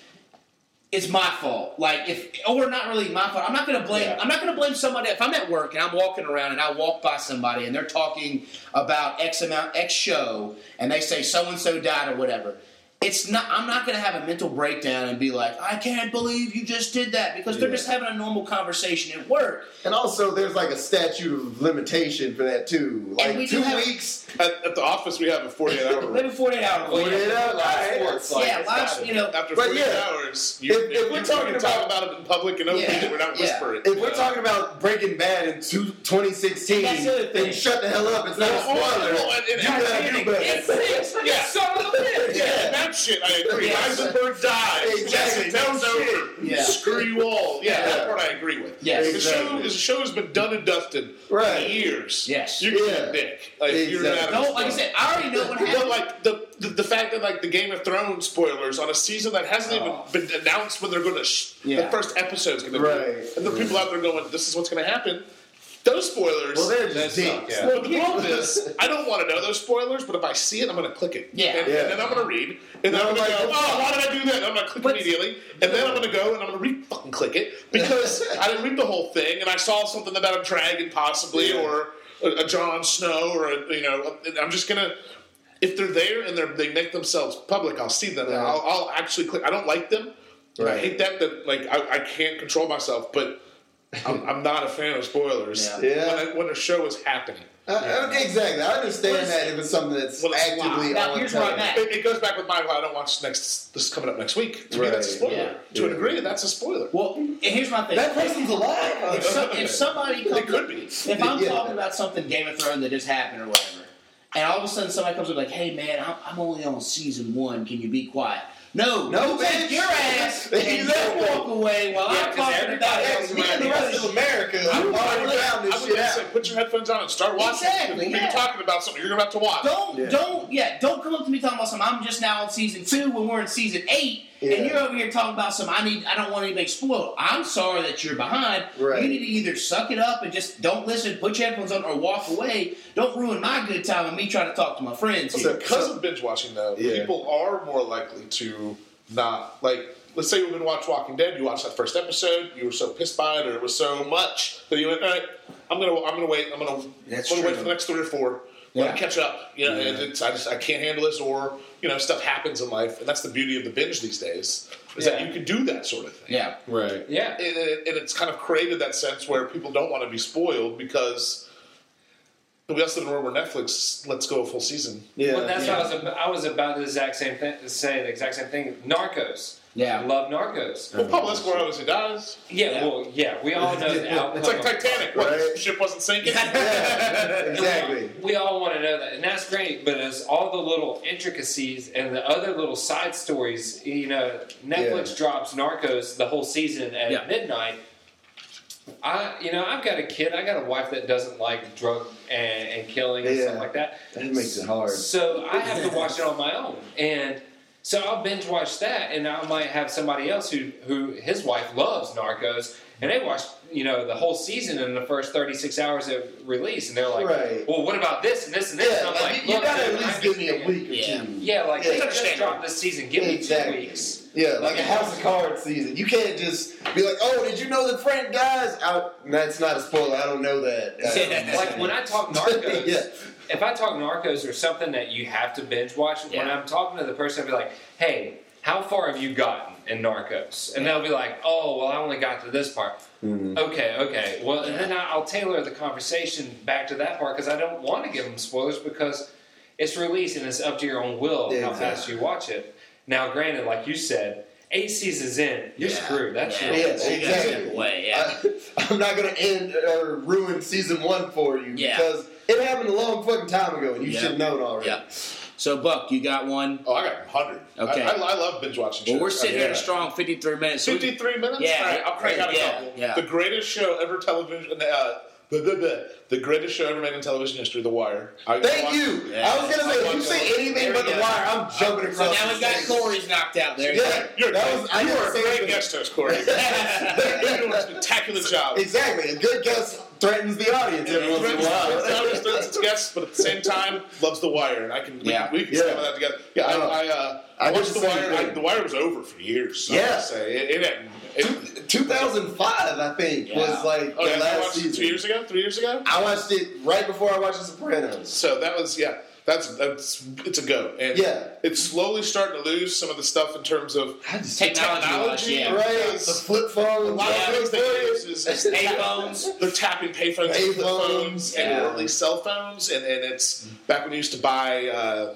It's my fault. Like if, or not really my fault. I'm not to blame. Yeah. I'm not to blame somebody. If I'm at work and I'm walking around and I walk by somebody and they're talking about X amount X show and they say so and so died or whatever, it's not. I'm not going to have a mental breakdown and be like, I can't believe you just did that because they're just having a normal conversation at work. And also, there's like a statute of limitation for that too. Like we two do have- weeks. At, at the office, we have a 48 hour rule. Maybe 48 hour. Well, yeah, live sports, like, Yeah, it's live- you know, After But 48 yeah. hours, you, If- if we're talking can talk about- about it in public and open, Yeah. we're not Yeah. If you we're talking about Breaking Bad in two, 2016, That's the other thing. then shut the hell up. It's not a Well, well, spoiler. well, and- and you gotta do better. It's six. Yeah. Son of a bitch. Yeah, that shit, I agree. Yes. Heisenberg dies. Exactly. Jesse No shit. over. Yeah. Screw you all. Yeah, Yeah. that part I agree with. Yes. The show, Exactly. the show has been done and dusted Right. for years. Yes. You can be Yeah. a dick. Like, you're Exactly. not No, like I said, I already know what happened. But like the, the the fact that like the Game of Thrones spoilers on a season that hasn't Oh. even been announced when they're going to sh- Yeah. the first episode's going to be, right. and the people out there going, "This is what's going to happen." Those spoilers. Well, they're just That's dicks. not- yeah. But the problem is, I don't want to know those spoilers, but if I see it, I'm going to click it. Yeah. And, Yeah. and then I'm going to read, and then No, I'm going to like, go, oh, why did I do that? And I'm going to click But- immediately, and then I'm going to go and I'm going to re fucking click it because I didn't read the whole thing, and I saw something about a dragon possibly, Yeah. or a, a Jon Snow, or a, you know, I'm just going to. If they're there and they're, they make themselves public, I'll see them. and Yeah. I'll, I'll actually click. I don't like them. and I hate that. That like I, I can't control myself, but I'm, I'm not a fan of spoilers Yeah. Yeah. when, I, when a show is happening. Uh, uh, exactly. I understand Well, that if it's something that's Well, it's actively live. Now, on here's where I'm at. It, it goes back with my Well, I don't watch next. This is coming up next week. To me, Right, that's a spoiler. yeah. To a degree, that's a spoiler. Well, and here's my thing. That person's alive. if, some, if somebody comes It could be. if I'm Yeah. talking about something Game of Thrones that just happened or whatever, and all of a sudden somebody comes up like, "Hey man, I'm, I'm only on season one. Can you be quiet?" No, No, you take bitch. your ass and you Exactly. walk away while Yeah, I'm 'cause talking everybody about else it. Me and the rest of America I'm are already like- found I this would shit just say, out. put your headphones on and start watching. Exactly, We'll be yeah. talking about something you're about to watch. Don't Yeah. don't yeah don't come up to me talking about something. I'm just now on season two when we're in season eight Yeah. and you're over here talking about some I need I don't want anybody spoiled. I'm sorry that you're behind. Right. You need to either suck it up and just don't listen, put your headphones on, or walk away. Don't ruin my good time and me trying to talk to my friends. So because of binge watching, though, Yeah. people are more likely to not like. Let's say you've been watching Walking Dead. You watched that first episode. You were so pissed by it, or it was so much that you went, "All right, I'm gonna, I'm gonna wait. I'm gonna, That's I'm gonna wait for the next three or four. Let Yeah. them catch up. You know, Yeah. it's, I just, I can't handle this, or you know, stuff happens in life, and that's the beauty of the binge these days, is that you can do that sort of thing. yeah. Right. Yeah. and, it, and it's kind of created that sense where people don't want to be spoiled because we also live in a world where Netflix lets go a full season. Yeah. Well, that's Yeah. what I was. About, I was about the exact same thing. To say the exact same thing. Narcos. Yeah. I love Narcos. Well, Pablo Escobar obviously dies. Yeah, Yeah. Well, yeah. We all know the outcome. It's like Titanic. What, Right. the ship wasn't sinking. Yeah, exactly. We all want to know that, and that's great. But as all the little intricacies and the other little side stories, you know, Netflix Yeah. drops Narcos the whole season at Yeah. midnight. I, you know, I've got a kid. I got a wife that doesn't like drug and, and killing and stuff like that. That makes it hard. So I have to watch it on my own, and so I'll binge watch that, and I might have somebody else who who his wife loves Narcos, and they watch you know the whole season in the first thirty six hours of release, and they're like, Right. well, what about this and this and this? Yeah, and I'm like, like, you, you look, gotta at least give me a week or Yeah. two. Yeah, like Yeah, they just understandable. dropped this season. Give me Exactly. two weeks. Yeah, like Like a House of Cards season. You can't just be like, "Oh, did you know that Frank dies?" Out. That's not a spoiler. I don't know that. Yeah. like when I talk Narcos, Yeah. If I talk Narcos or something that you have to binge watch, when I'm talking to the person, I'll be like, "Hey, how far have you gotten in Narcos?" And they'll be like, "Oh, well, I only got to this part." Mm-hmm. Okay, okay. Well, and then I'll tailor the conversation back to that part because I don't want to give them spoilers because it's released and it's up to your own will Yeah, how fast you watch it. Now, granted, like you said, eight seasons in, you're Yeah. screwed. That's yeah. your Yeah, exactly. away. Yeah. I, I'm not gonna end or ruin season one for you Yeah. because it happened a long fucking time ago, and you Yeah. should have known already. yeah. So Buck, you got one. Oh, I got hundred. Okay. I, I, I love binge watching. shows. Well, shows. we're sitting I- here at a strong 53 minutes. so we- 53 minutes? Yeah. All right, I'll crank out a Yeah, couple. yeah. The greatest show ever television. Uh, blah, blah, blah. The greatest show ever made in television history, The Wire. I, Thank I you. Yeah. I was gonna say, if you say anything There but the go. wire, I'm jumping So across. now the we've got stage. Corey's knocked out there. Yeah, You're, that was. I you didn't are a great guest host, Corey. You're doing a spectacular job. Exactly. A good guest threatens the audience every once in a while. its guests, but at the same time loves The Wire, and I can we, Yeah. we can Yeah. stand that together. Yeah, I, Oh. I, uh, I watched The Wire. I, the Wire was over for years. I Yeah. say it, it, hadn't- it, 2005, I think, Yeah. was like Oh, the yeah, last season. two years ago, three years ago. I watched it right before I watched The Sopranos. So that was yeah. That's that's it's a go. And Yeah. it's slowly starting to lose some of the stuff in terms of Technology, yeah. Right, the flip A phone. lot of things they use is, is Payphones. they're tapping payphones, and flip Payphones, phones, and yeah. early cell phones, and, and it's back when you used to buy. Uh,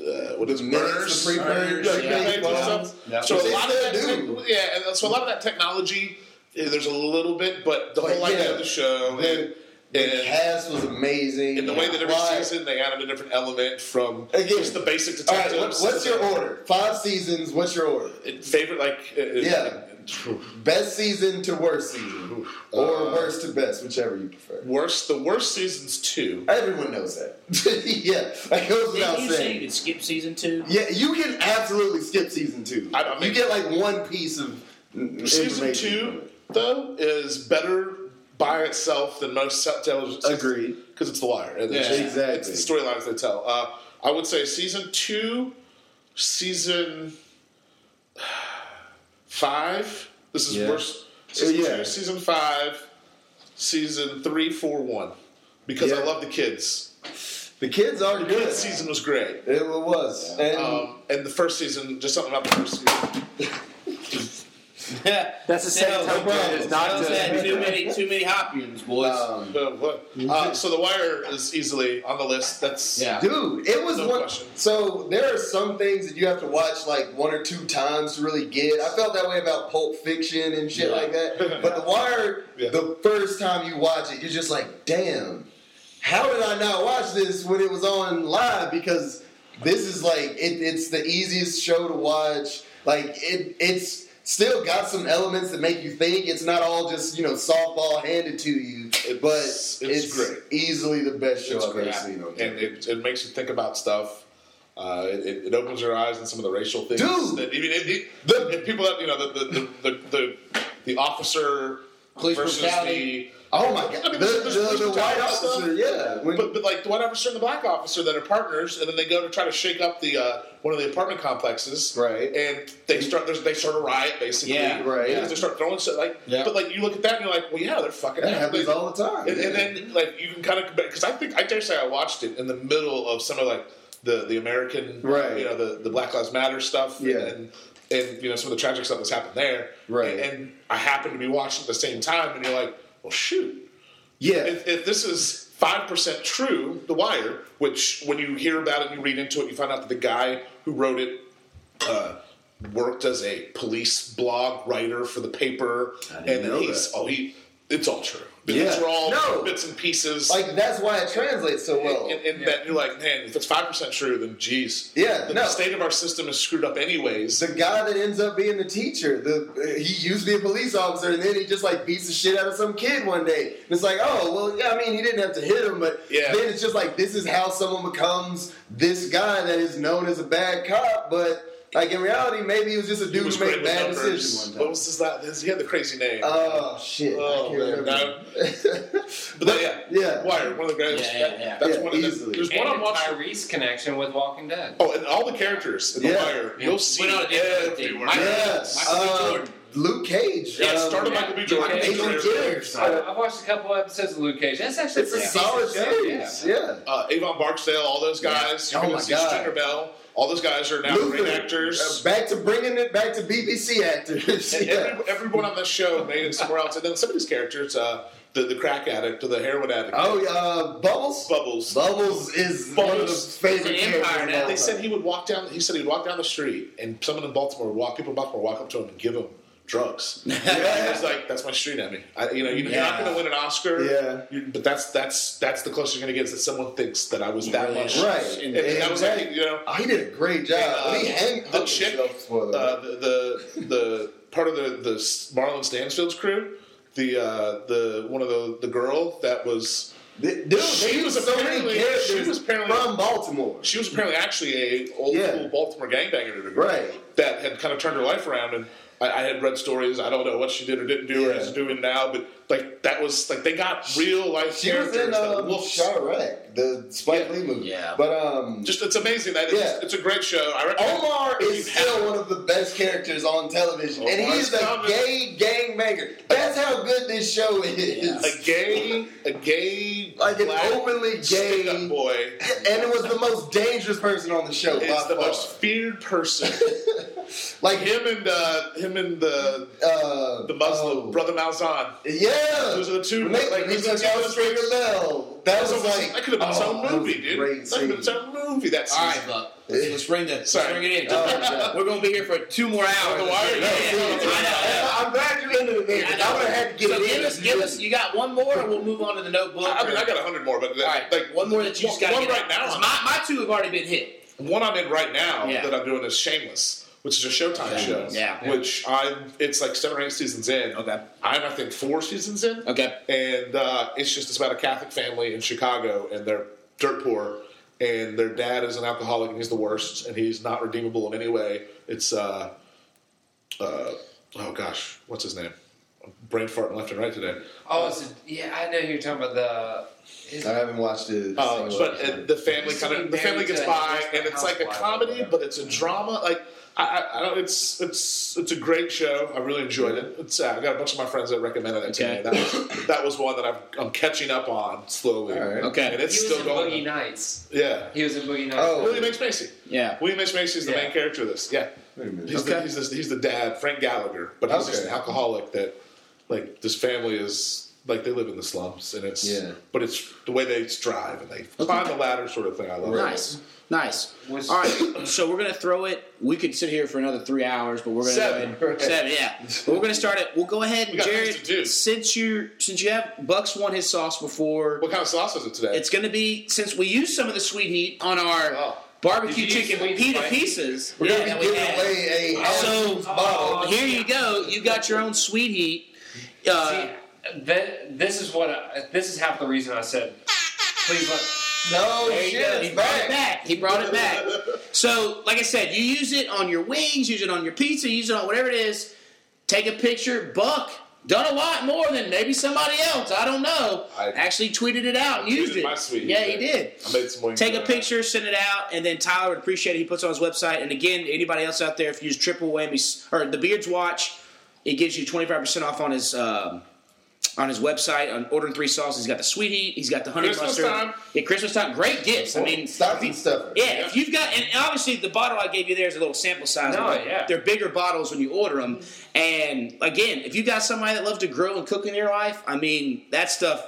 uh, what is it, Minutes, burners, the pre-burned, Yeah, yeah. stuff. Yeah. So a lot of that, do. tech- yeah, and so a lot of that technology, eh, there's a little bit, but the But whole idea yeah, of the show and, The and, cast was amazing. and the way that every Why- season they added a different element from Again. just the basic All right, detectives. what, what's your order? Five seasons. What's your order? favorite? Like, uh, Yeah. Best season to worst season, or Uh, worst to best, whichever you prefer. worst. The worst season's two. Everyone knows that. yeah, that goes without Didn't you say you saying. could skip season two? Yeah, you can absolutely skip season two. I- I mean- you get like one piece of Season two, though, is better by itself than most television. Agreed. Because it's The Wire. And it's, Yeah. Exactly. It's the storylines they tell. Uh, I would say season two, season five. This is Yeah. worse. Season Yeah. two, season five, season three, four, one. Because I love the kids. The kids are The good. kids season was great. It was, and Um, and the first season, just something about the first season. That's the second time problem. it's not Sales had too many too many Hopkins, boys. um. Uh, so The Wire is easily on the list. That's yeah. Dude, it was No one. question. So there are some things that you have to watch like one or two times to really get. I felt that way about Pulp Fiction and shit Yeah. like that. But The Wire, Yeah. the first time you watch it, you're just like, damn, how did I not watch this when it was on live? Because this is like it, it's the easiest show to watch. Like it, it's still got some elements that make you think. It's not all just you know softball handed to you, It's- but it's it's, great. easily the best show It's I've great. ever seen and it, it makes you think about stuff. Uh, it, it- opens your eyes on some of the racial things. Dude! that, even it, it, the, people that you know the the the, the, the officer Police versus brutality. Oh my god, I mean, the, there's- there's the, the white brutality stuff. officer, yeah. When, but, but like the white officer and the black officer that are partners, and then they go to try to shake up the uh, one of the apartment complexes, Right. And they start they start a riot basically, Yeah, right. Because they start throwing stuff like, Yeah. but like you look at that and you're like, well, yeah, they're fucking. that happens they- all the time. and, and then like you can kind of because I think I dare say I watched it in the middle of some of like the the American Right. you know the the Black Lives Matter stuff Yeah. and and you know some of the tragic stuff that's happened there Right. and, and I happened to be watching at the same time and you're like well shoot yeah, if, if this is five percent true The Wire which when you hear about it and you read into it you find out that the guy who wrote it uh, worked as a police blog writer for the paper and then he's that. oh he it's all true Yeah. these are all No. bits and pieces like that's why it translates so well. and, and that you're like, man, if it's five percent true, then geez, Yeah, the no. state of our system is screwed up anyways. the guy that ends up being the teacher, the he used to be a police officer, and then he just like beats the shit out of some kid one day. And it's like, oh well, yeah, I mean, he didn't have to hit him, but Yeah. then it's just like this is how someone becomes this guy that is known as a bad cop, but like in reality, maybe he was just a dude was who made with bad decisions. one What time. was his last? his- He had the crazy name. Oh shit! Oh, man, remember. but then, yeah, yeah. Wire, one of the guys. Yeah, yeah, that- yeah. That's Yeah, one of the. easily. There's And one a I'm watching. Tyreese connection with Walking Dead. Oh, and all the characters in the Yeah. Wire, you'll see Well, no, everywhere. Michael- Yeah, Michael uh, Jordan. Luke Cage. Yeah, it um, started Michael B. Jordan. Luke Cage. Agent Gibbs. I, I've watched a couple episodes of Luke Cage. That's actually It's a pretty solid series. Yeah. Yeah. Uh, Avon Barksdale, all those guys. Yeah. Oh my see God. Stringer Bell. All those guys are now Luther, great actors. uh, back to bringing it back to BBC actors. Yeah. every, everyone on this show made it somewhere else. And then some of these characters, uh, the, the crack addict or the heroin addict, Oh, uh, Bubbles. Bubbles. Bubbles is one of the Bubbles. favorite He's empire characters. now. They said he would walk down. He said he'd walk down the street, and someone in Baltimore would walk. People in Baltimore would walk up to him and give him drugs. yeah. Was like, "That's my street enemy." I, you know, you, you're not going to win an Oscar. Yeah. You, but that's that's that's the closest you're going to get is that someone thinks that I was that Really much. Right. And, and that was like, you know, he did a great job. Uh, he hang the chick, uh, the, the the part of the the Marlo Stanfield's crew, the uh, the one of the the girl that was Dude, she was so apparently- she was apparently- from Baltimore. she was apparently actually a old Yeah. school Baltimore gangbanger to a degree Right. that had kind of turned her life around and I, I had read stories. I don't know what she did or didn't do or is doing now, but like that was like they got real life She was characters in that um, looked Chi-Raq, the Spike Yeah. Lee movie. Yeah. But um, just it's amazing that it's, Yeah. it's a great show. I recommend Omar is still one of the best characters on television, and he's a coming. gay gang banger. That's how good this show is. a gay, a gay, Like an openly gay, boy. and it was the most dangerous person on the show It's the far. most feared person. like him and uh, him and the uh, the Muslim oh, brother Mouzone. Yeah, Those are the two. When they, like, when he those are took the two out best Stringer. Bell. That was That like that could have been its oh, own movie, dude. Great That could have been its scene. own movie. That's All season. right, Buck. Let's, let's bring the let's Sorry. bring it in. Oh, yeah. We're gonna be here for two more hours. the wire? Yeah, Yeah, yeah, yeah. I know. I'm glad you ended it there. 'cause I would have had to get so it give in. us, give us. You got one more, and we'll move on to the notebook. I mean, or- I got a hundred more, but all right, like one more that you just got. one right now. My, my two have already been hit. One I'm in right now Yeah. that I'm doing is Shameless, which is a Showtime show. Yeah. Which I'm. It's like seven or eight seasons in. Okay. I'm I think four seasons in. Okay. And uh, it's just it's about a Catholic family in Chicago, and they're dirt poor, and their dad is an alcoholic, and he's the worst, and he's not redeemable in any way. It's uh, uh, oh gosh, what's his name? Brain farting left and right today. Oh, it's a, yeah, I know who you're talking about. The is, I haven't watched it. Uh, but uh, the family kind of the family gets by, and it's like a comedy, but it's a drama. Like I, I, I don't. It's it's it's a great show. I really enjoyed it. It's uh, I got a bunch of my friends that recommended it Okay. to me. That was, that was one that I'm, I'm catching up on slowly. All right. Okay. and it's he was still in going. Boogie Nights. Yeah, He was in Boogie Nights. Oh. William H Macy. Yeah. William H Macy is the Yeah. main character of this. Yeah, Wait a minute. he's, Okay. the, he's, the, he's the dad, Frank Gallagher, but he's just an alcoholic that like this family is like they live in the slums, and it's Yeah. but it's the way they strive and they climb the ladder sort of thing. I love it. Nice. Nice. Was- All right, so we're gonna throw it. We could sit here for another three hours, but we're gonna Seven. go ahead. Seven, yeah. But we're gonna start it. We'll go ahead, We Jared. things to do. Since you since you have Bucks won his sauce before, What kind of sauce is it today? it's gonna be since we used some of the sweet heat on our Oh. barbecue Did you use chicken pita pieces. We're gonna be giving away a So bottle. here you go. You got your own sweet heat. Uh, See, this is what I, this is half the reason I said. Please let. No There shit, go. it's He brought back. it back. He brought it back. So, like I said, you use it on your wings, use it on your pizza, use it on whatever it is. Take a picture. Buck done a lot more than maybe somebody else. I don't know. I- Actually tweeted it out and used it. my sweet yeah, he did. I made some wings. Take a for that. picture, send it out, and then Tyler would appreciate it. He puts it on his website. And again, anybody else out there, if you use Triple Whammy or the Beards Watch, it gives you twenty five percent off on his um, on his website on ordering three sauces. He's got the sweet heat. He's got the honey Christmas mustard. time. Yeah, Christmas time. Great gifts. I mean, stocking stuffer. yeah, if you've got, and obviously the bottle I gave you there is a little sample size. No, but yeah. They're bigger bottles when you order them. And again, if you got somebody that loves to grill and cook in your life, I mean, that stuff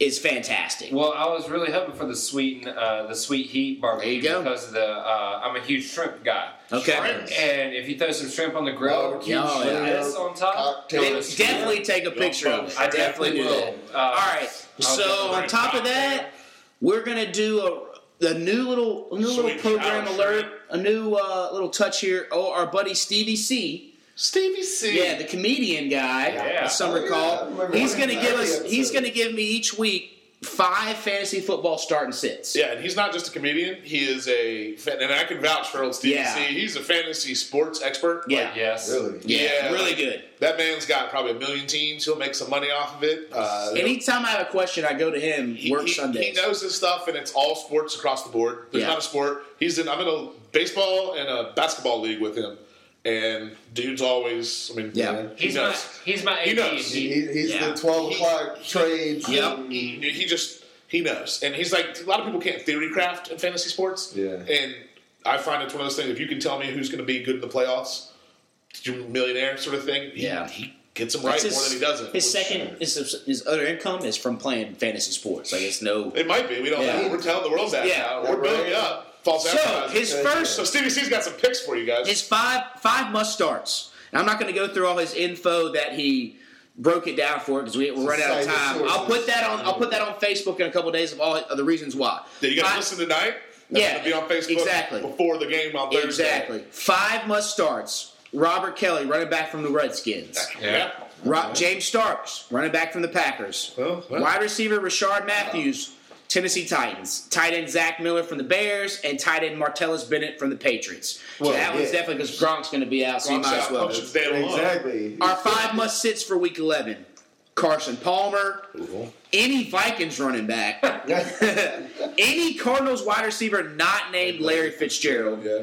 is fantastic. Well, I was really hoping for the sweet, uh, the sweet heat barbecue There you go. because of the. Uh, I'm a huge shrimp guy. Okay. And if you throw some shrimp on the grill, Barbecue, Oh, with yeah. on top, Then definitely take a picture of it. I definitely do will. Uh, All right. I'll So on top of that, we're gonna do a the new little a new little program alert, shrimp. a new uh, little touch here. Oh, our buddy Stevie C. Stevie C. Yeah, the comedian guy. Yeah. as some Oh, yeah. Recall. He's gonna give us. early He's gonna give me each week five fantasy football starting sits. Yeah, and he's not just a comedian. He is a, fan, and I can vouch for old Stevie Yeah. C. He's a fantasy sports expert. Yeah. Like, yes. Really? Yeah, Yeah, really like- good. that man's got probably a million teams. He'll make some money off of it. Uh, Anytime I have a question, I go to him. he, work he- Sundays. he knows his stuff, and it's all sports across the board. There's Yeah. not a sport. He's in. I'm in a baseball and a basketball league with him, and dude's always. I mean, Yeah. he He's my knows. he's my He knows. He, He- he's Yeah. the 12 o'clock trades. Yep. he, he just he knows, and he's like a lot of people can't theory craft in fantasy sports. Yeah. and I find it's one of those things. If you can tell me who's going to be good in the playoffs, you're millionaire sort of thing. Yeah. he, gets them right That's more than he doesn't. His which- second, his, his other income is from playing fantasy sports. Like it's no. It might be. We don't Yeah. know. We're telling the world that Yeah. now. We're Right. building it up. False So his first So Stevie C's got some picks for you guys. his five five must starts. And I'm not going to go through all his info that he broke it down for because we, we're running out of time. I'll put that on. I'll put that on Facebook in a couple of days of all of the reasons why. Yeah, you got to listen tonight. That's Yeah, gonna be on Facebook exactly. before the game on Thursday. Exactly. Five must starts. Robert Kelley, running back from the Redskins. Yeah. Ro- James Starks, running back from the Packers. Well, well. Wide receiver Rishard Matthews, Tennessee Titans. Tight end Zach Miller from the Bears and tight end Martellus Bennett from the Patriots. Well, so that one's definitely because Gronk's going to be out, so you might as well. Punch it. Exactly. Our five must sits for week 11 Carson Palmer, Ooh. any Vikings running back, any Cardinals wide receiver not named Larry Fitzgerald, Yeah.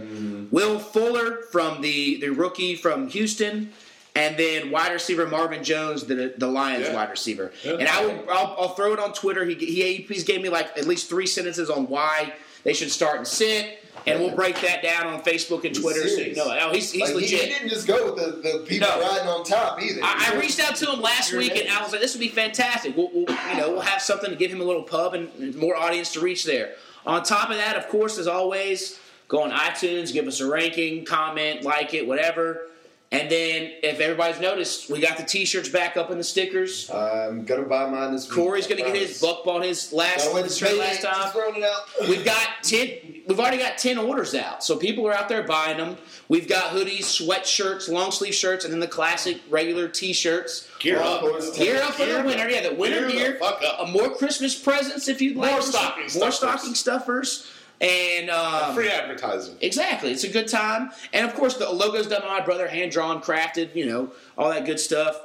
Will Fuller from the, the rookie from Houston, and then wide receiver Marvin Jones, the the Lions Yeah. wide receiver. Yeah. And I will I'll, I'll throw it on Twitter. He, he he's gave me like at least three sentences on why they should start and sit, and we'll break that down on Facebook and He's Twitter. So you know, oh, he's he's Like, he, legit. he didn't just go with the, the people No. riding on top either. I, I reached out to him last Your week, and. I was like, "This would be fantastic. We'll, we'll, you know, we'll have something to give him a little pub and more audience to reach there." On top of that, of course, as always, go on iTunes, give us a ranking, comment, like it, whatever. And then, if everybody's noticed, we got the T-shirts back up and the stickers. I'm gonna buy mine this week. Corey's going to get his. Buck bought his last, Gotta to shirt last time. just throwing it out. We've got ten. We've already got ten orders out, so people are out there buying them. We've got hoodies, sweatshirts, long sleeve shirts, and then the classic regular T-shirts. Gear up. Gear up for the up. winter. Yeah, the winter Gear the gear. fuck up. Uh, more Christmas presents if you'd like. More stocking More stuffers. stocking stuffers. And um, Free advertising. exactly, it's a good time. And of course, the logo's done by my brother, hand drawn, crafted. You know, all that good stuff.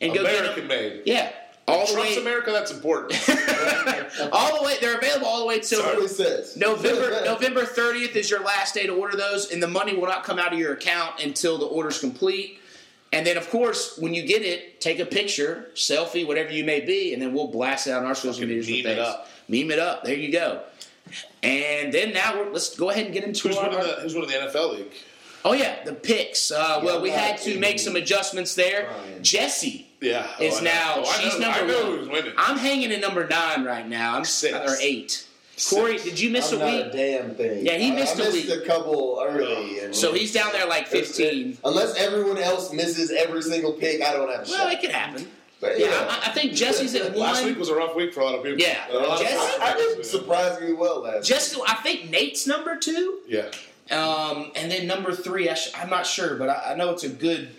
And go American made. Yeah, all the Trump's way. America, that's important. all the way. They're available all the way That's what till says. November November 30th is your last day to order those, and the money will not come out of your account until the order's complete. And then, of course, when you get it, take a picture, selfie, whatever you may be, and then we'll blast it out on our social media. meme it up. Meme it up. There you go. And then now we're, let's go ahead and get into who's, our, winning the, who's winning the NFL league? oh yeah the picks. Uh, well, we had to make some adjustments there. Ryan. Jesse Yeah. is oh, I know. now Oh, I she's know, number I know one. who's winning. I'm hanging at number nine right now. I'm Six. or eight. Corey, did you miss I'm a not week? a damn thing. Yeah, he I- missed I a missed week. a couple early, and So he's down there like 15. Unless everyone else misses every single pick, I don't have a Well, shot. it could happen. But, Yeah, you know, I, I think Jesse's at Last week was a rough week for a lot of people. Yeah. A of Jesse- I, I did surprisingly well last. Jesse, I think Nate's number two, Yeah. um, and then number three. I sh- I'm not sure, but I, I know it's a good.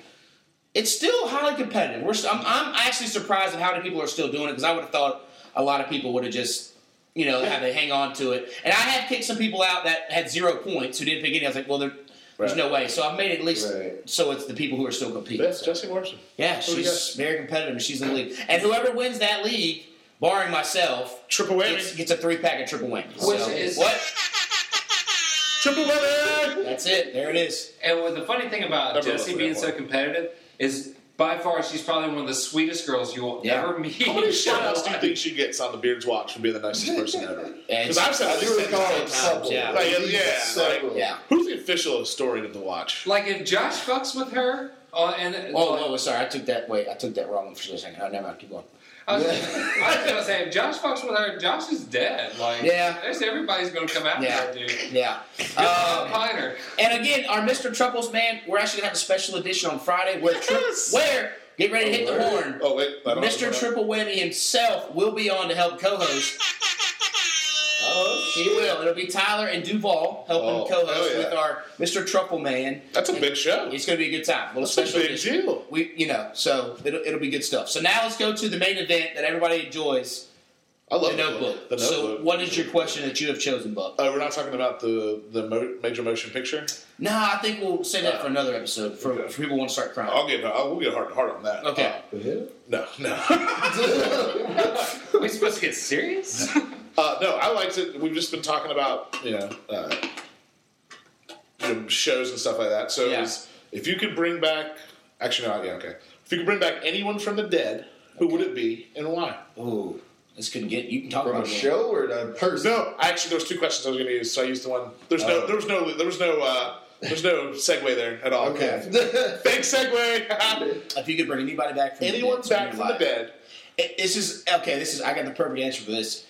It's still highly competitive. We're st- I'm, I'm actually surprised at how many people are still doing it because I would have thought a lot of people would have just, you know, had to hang on to it. And I had kicked some people out that had zero points who didn't pick any. I was like, well, there, there's Right. no way. So I've made it at least Right. so it's the people who are still competing. That's Jesse Morrison. Yeah, Who do you she's very competitive and she's in the league. And whoever wins that league, barring myself, Triple whammy. gets, gets a three pack of triple whammy. Which So, is- what? Triple whammy! That's it. There it is. And what the funny thing about Never Jessie listened to being that so one. competitive is by far she's probably one of the sweetest girls you will Yeah. ever meet. How many in shout outs do you think she gets on the Beards Watch for being the nicest person ever? Because I've said I do recall a couple. yeah. Like, At yeah, several. Yeah. Who's the official historian of the watch? Like if Josh fucks with her, uh, and Oh, oh, sorry. I took that. Wait, I took that wrong for a second. Oh, never mind. Keep going. I was, I was gonna say if Josh fucks with her, Josh is dead. Like Yeah. there's everybody's gonna come after Yeah. that dude. Yeah. Uh, Um, Piner. and again, our Mr. Truffles man, we're actually gonna have a special edition on Friday where tri- Yes. where get ready to hit the horn. Oh, wait. I don't Mr. Triple Whammy himself will be on to help co-host. Oh, He will. It'll be Tyler and Duval helping Oh, co-host hell yeah. with our Mr. Truffle man. That's a big show. It's going to be a good time. A little That's a big edition. deal. We, you know, so it'll, it'll be good stuff. So now let's go to the main event that everybody enjoys, I love the notebook. The So, what is your question that you have chosen, Buck? Oh, we're not talking about the the mo- major motion picture. Nah, I think we'll save that for another episode for, Okay. for people who want to start crying. I'll get. I'll, we'll get hard hard on that. Okay. Uh, no, no. Are we supposed to get serious? Uh, no, I liked it. We've just been talking about you know, uh, you know shows and stuff like that. So Yeah. was, if you could bring back, actually, no, yeah, okay. If you could bring back anyone from the dead, who would it be and why? Ooh, this could get. You can talk From a about it. show or a person? No, actually, there was two questions I was going to use, so I used the one. There's no, Oh. there was no, there was no, uh, there's no segue there at all. Okay. Fake segue. If you could bring anybody back from Anyone the dead, back to from the dead? It- This is okay. This is I got the perfect answer for this.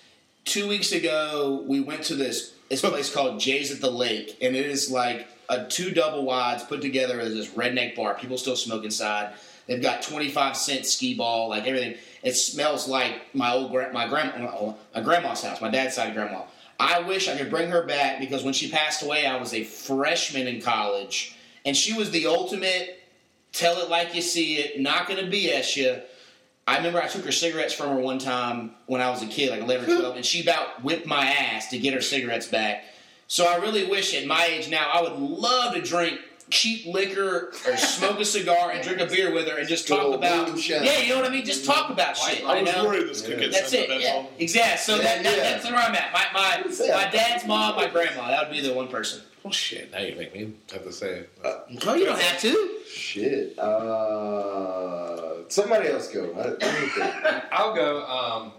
Two weeks ago, we went to this this place called Jay's at the Lake, and it is like a two double wides put together as this redneck bar. People still smoke inside. They've got twenty five cent ski ball, like everything. It smells like my old gra- my grandma my grandma's house, my dad's side of grandma. I wish I could bring her back because when she passed away, I was a freshman in college, and she was the ultimate tell it like you see it, not going to BS you I remember I took her cigarettes from her one time when I was a kid, like 11 or 12, and she about whipped my ass to get her cigarettes back. So I really wish at my age now I would love to drink cheap liquor or smoke a cigar and drink a beer with her and just Good talk about moonshine. yeah, you know what I mean? Just talk about shit. I you was know? worried this could get That's it. Yeah, exactly. So that, that, Yeah. that's where I'm at. My my, my dad's mom, my grandma. That would be the one person. Well, shit. Now you make me have to say. Uh, No, you don't have to. Shit. Uh, somebody else go. I, let me think. I'll go. Um,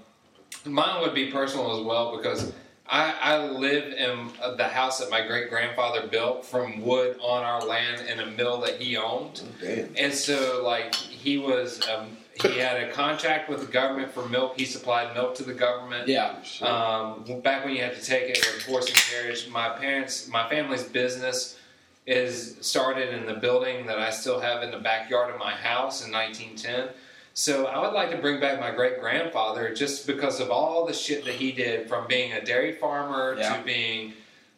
mine would be personal as well because I, I live in the house that my great grandfather built from wood on our land in a mill that he owned. Damn. And so, like, he was, um, he had a contract with the government for milk. He supplied milk to the government. Yeah. Shit. Um, back when you had to take it with horse and carriage, my parents, my family's business is started in the building that I still have in the backyard of my house in 1910. So I would like to bring back my great grandfather just because of all the shit that he did from being a dairy farmer Yeah. to being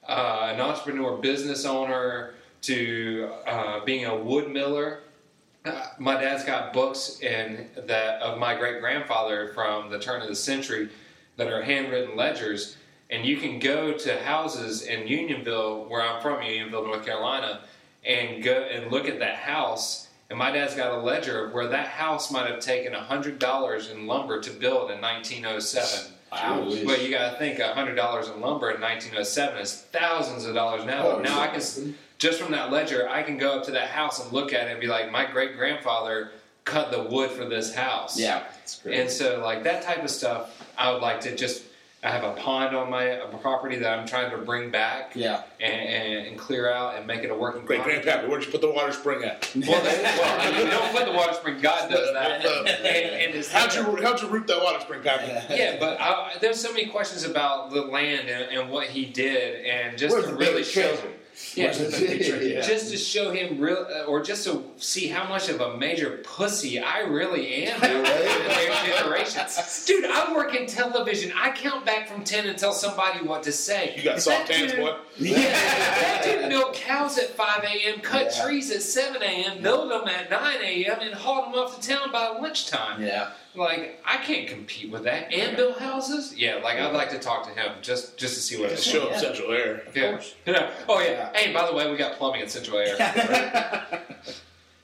uh, an entrepreneur business owner to uh, being a wood miller. Uh, my dad's got books in that of my great grandfather from the turn of the century that are handwritten ledgers, and you can go to houses in Unionville, where I'm from, Unionville, North Carolina, and go and look at that house. And my dad's got a ledger of where that house might have taken hundred dollars in lumber to build in 1907. Wow. But you got to think hundred dollars in lumber in 1907 is thousands of dollars now. Oh, now I can just from that ledger, I can go up to that house and look at it and be like, my great grandfather cut the wood for this house. Yeah. That's great. And so, like that type of stuff, I would like to just. I have a pond on my uh, property that I'm trying to bring back Yeah. and, and, and clear out and make it a working. Great pond. grandpappy, where'd you put the water spring at? Well, they, well, I mean, don't put the water spring. God does that. and, and How'd you how'd you root that water spring, Pappy? yeah, but I, there's so many questions about the land and, and what he did, and just Where's to the really big show, treasure? Yeah, Where's the big? Yeah. just to show him real, uh, or just to see how much of a major pussy I really am. dude, generations, dude. I work in television. I count back from ten and tell somebody what to say. You got soft hands, dude- boy. Yeah, that dude milked cows at 5 a.m., cut Yeah. trees at 7 a.m., milled them at 9 a.m., and hauled them off to town by lunchtime. Yeah. Like I can't compete with that. And build houses? Yeah, like I'd like to talk to him just just to see what it's Show up Yeah. Central Air. yeah. yeah. Oh yeah. Hey, by the way, we got plumbing at Central Air.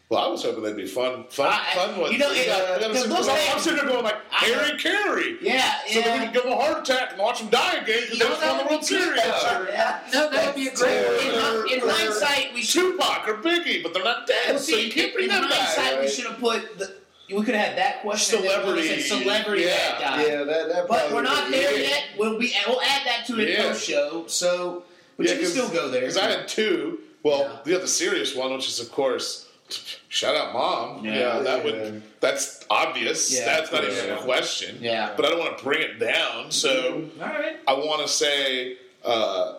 Well, I was hoping they'd be fun, fun, I- fun ones. you know, it- Uh, the- I'm, those I'm things- sitting there going like I- Harry Caray. Yeah. So yeah. we can give them a heart attack and watch them die again because they No, just that won the World be Series. Yeah. No, that would be a great In, one. in hindsight, we should. Tupac or Biggie, but they're not dead, Well, so you can't bring in them back. hindsight, we should have put the. We could have had that question. and then we would've Celebrity. said celebrity Yeah. that guy. Yeah, that, that But we're not there yet. We'll be. We'll add that to the Yeah. post show. So, but you can still go there. Because I had two. Well, Yeah. the other serious one, which is of course, shout out mom. Yeah. Yeah, that Yeah. would. That's obvious. Yeah, that's not even a question. Yeah. But I don't want to bring it down, so All right. I want to say. Uh,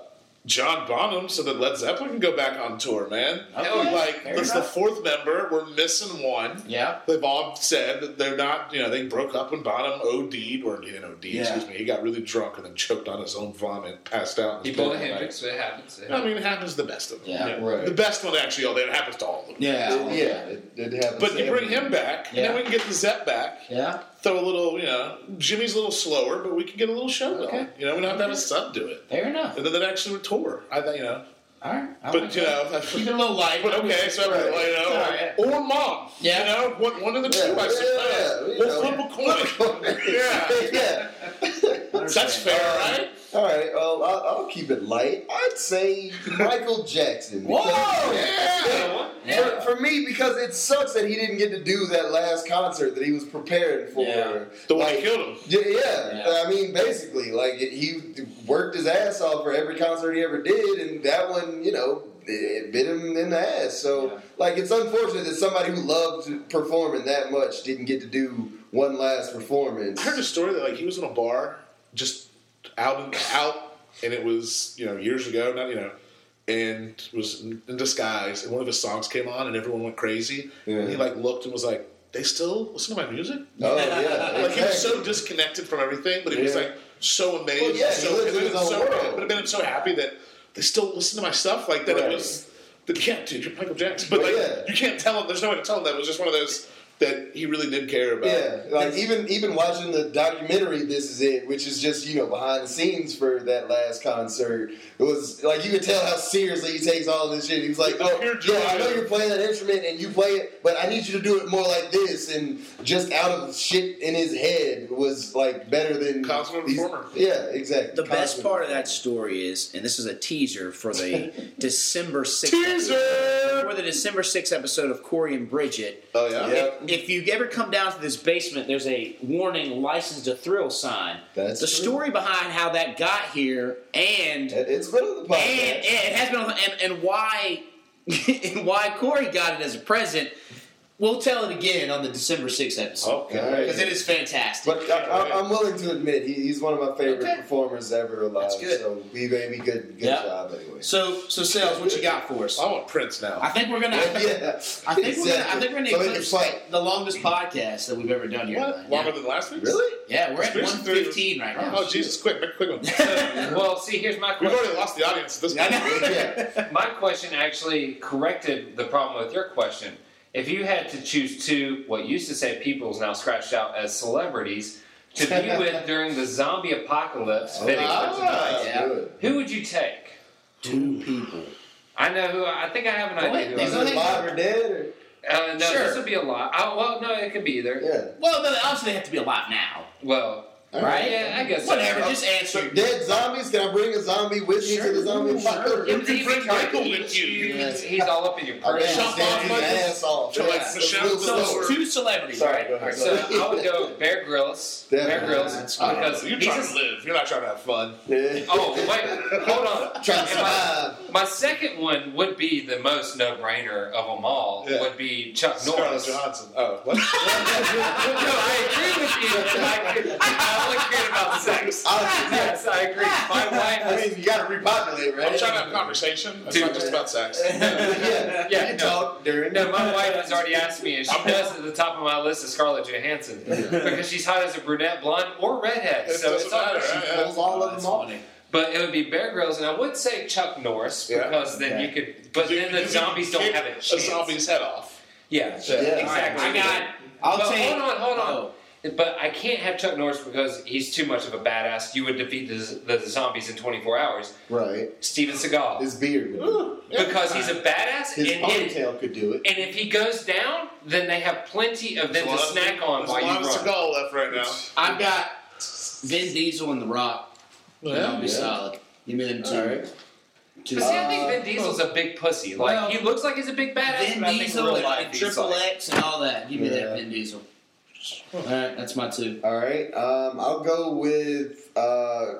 John Bonham so that Led Zeppelin can go back on tour, man. Oh, okay. Like, Fair that's the fourth member. We're missing one. Yeah. They've all said that they're not, you know, they broke up when Bonham OD'd, or he didn't OD, Yeah. excuse me. He got really drunk and then choked on his own vomit, passed out. He pulled a bed one night. Hendrix, so it happens. It I mean, it happens to the best of them. Yeah. Right. The best one, actually, all that happens to all of them. Yeah. Yeah, it, it happens. But you bring him back, and then we can get the Zep back. Yeah. Throw a little, you know, Jimmy's a little slower, but we can get a little show Okay. going. You know, we don't have to have his sub do it. Fair enough. And then they'd actually tour. I think, you know. All right. I But, like you that. know, keep it a little light. But okay, so Right. you know, All right. or mom, Yeah. you know, one, one of the two, Yeah, I yeah, suppose. you we'll flip a coin. yeah, yeah. That's fair, right? All right. Well, I'll, I'll keep it light. I'd say Michael Jackson. Whoa! Yeah. Yeah. For, for me, because it sucks that he didn't get to do that last concert that he was preparing for. Yeah. The one Like, that killed him. Yeah, yeah. Yeah. I mean, basically, like it, he worked his ass off for every concert he ever did, and that one, you know, it, it bit him in the ass. So, Yeah. like, it's unfortunate that somebody who loved performing that much didn't get to do one last performance. I heard a story that like he was in a bar, just out and out, and it was you know years ago, not you know, and was in disguise, and one of his songs came on, and everyone went crazy, and he like looked and was like, "They still listen to my music." Oh yeah, Like he was so disconnected from everything, but he was like so amazed, Well, yeah, he so, lives and in then his own so, world. but then so happy that they still listen to my stuff, like that Right. it was. That, yeah, dude, you're Michael Jackson, but Well, like yeah. you can't tell them. There's no way to tell them that it was just one of those. That he really did care about. Yeah, like even even watching the documentary, this is it, which is just you know behind the scenes for that last concert. It was like you could tell how seriously he takes all this shit. He was like, "Oh, yeah, I know you're playing that instrument and you play it, but I need you to do it more like this." And just out of shit in his head was like better than Consummate these- performer. Yeah, exactly. The best Consummate part of that story is, and this is a teaser for the December 6th Teaser! For the December 6th episode of Corey and Bridget. Oh yeah. Yeah. If you ever come down to this basement, there's a warning license to thrill sign. That's the true. story behind how that got here and It- It's been on the podcast. and, and it has been on and, and why and why Corey got it as a present. We'll tell it again on the December 6th episode Okay. because it is fantastic. But uh, I, I, I'm willing to admit he, he's one of my favorite Okay. performers ever alive. That's good. So he made me good, good Yeah. job anyway. so, so sales, what you got for us? I want Prince now. I think we're gonna. yeah, I think we're gonna. I think we're gonna So they can eclipse fight. the longest podcast that we've ever done here. what? Longer Yeah. than last week? Really? Yeah, we're at 115 right now. Oh Jesus! Quick, quick one. well, see, here's my question. We've already lost the audience at this point. know. Yeah. My question actually corrected the problem with your question. If you had to choose two, what used to say people is now scratched out as celebrities, to be with during the zombie apocalypse, fitting Ah, for tonight, yeah. who would you take? Two people. I know who. I think I have an Go idea. ahead, Who Is it ahead. live or dead? Or? Uh, no, Sure. this would be a lot. Oh, well, no, it could be either. Yeah. Well, no, obviously they have to be alive now, Well, right? yeah, I guess Whatever, so. Whatever. Just answer. So dead zombies? Can I bring a zombie with me to the zombie Sure. You can He's bring Michael with you. He's, he's all up in your I purse. bet off his Michael's- ass off. So, Yeah. Michelle Real So two celebrities, Sorry, right? go ahead. So I would go Bear Grylls. Bear Definitely. Grylls That's I because You're trying to live. You're not trying to have fun. Oh wait, hold on. Trying to And my, survive. my second one would be the most no-brainer of them all. Yeah. Would be Chuck Norris. no, Johansson. Oh, what? I agree with you. I, I only cared about the sex. I- uh, yes, I agree. My wife I mean, you gotta repopulate, right? I'm trying to have a conversation. It's Dude. not just about sex. yeah, Yeah, you can no. talk during. No, my wife has already asked me, and she does at the top of my list is Scarlett Johansson because she's hot as a brunette, blonde, or redhead. It so doesn't it's all matter, she? Yeah. pulls all of That's them off. But it would be Bear Grylls, and I would say Chuck Norris Yeah. because then Okay. you could. But You- then the zombies don't have a A zombie's head off. Yeah, Yeah. exactly. I got. I'll but take. hold on, hold on. Oh. But I can't have Chuck Norris because he's too much of a badass. You would defeat the, the zombies in 24 hours. Right. Steven Seagal. His beard. would because he's a badass. His and, and, ponytail could do it. and if he goes down, then they have plenty of them to snack of, on there's while a you lot of run. Seagal left right now. I've got Vin Diesel and The Rock. That'll be yeah. solid. Give me them two. All right. But see, I think Vin Diesel's a big pussy. Like well, he looks like he's a big badass, Vin but I think Diesel real and, and Triple like, X and all that. Give me Yeah. that Vin Diesel. All right, that's my two. All right. Um, I'll go with uh,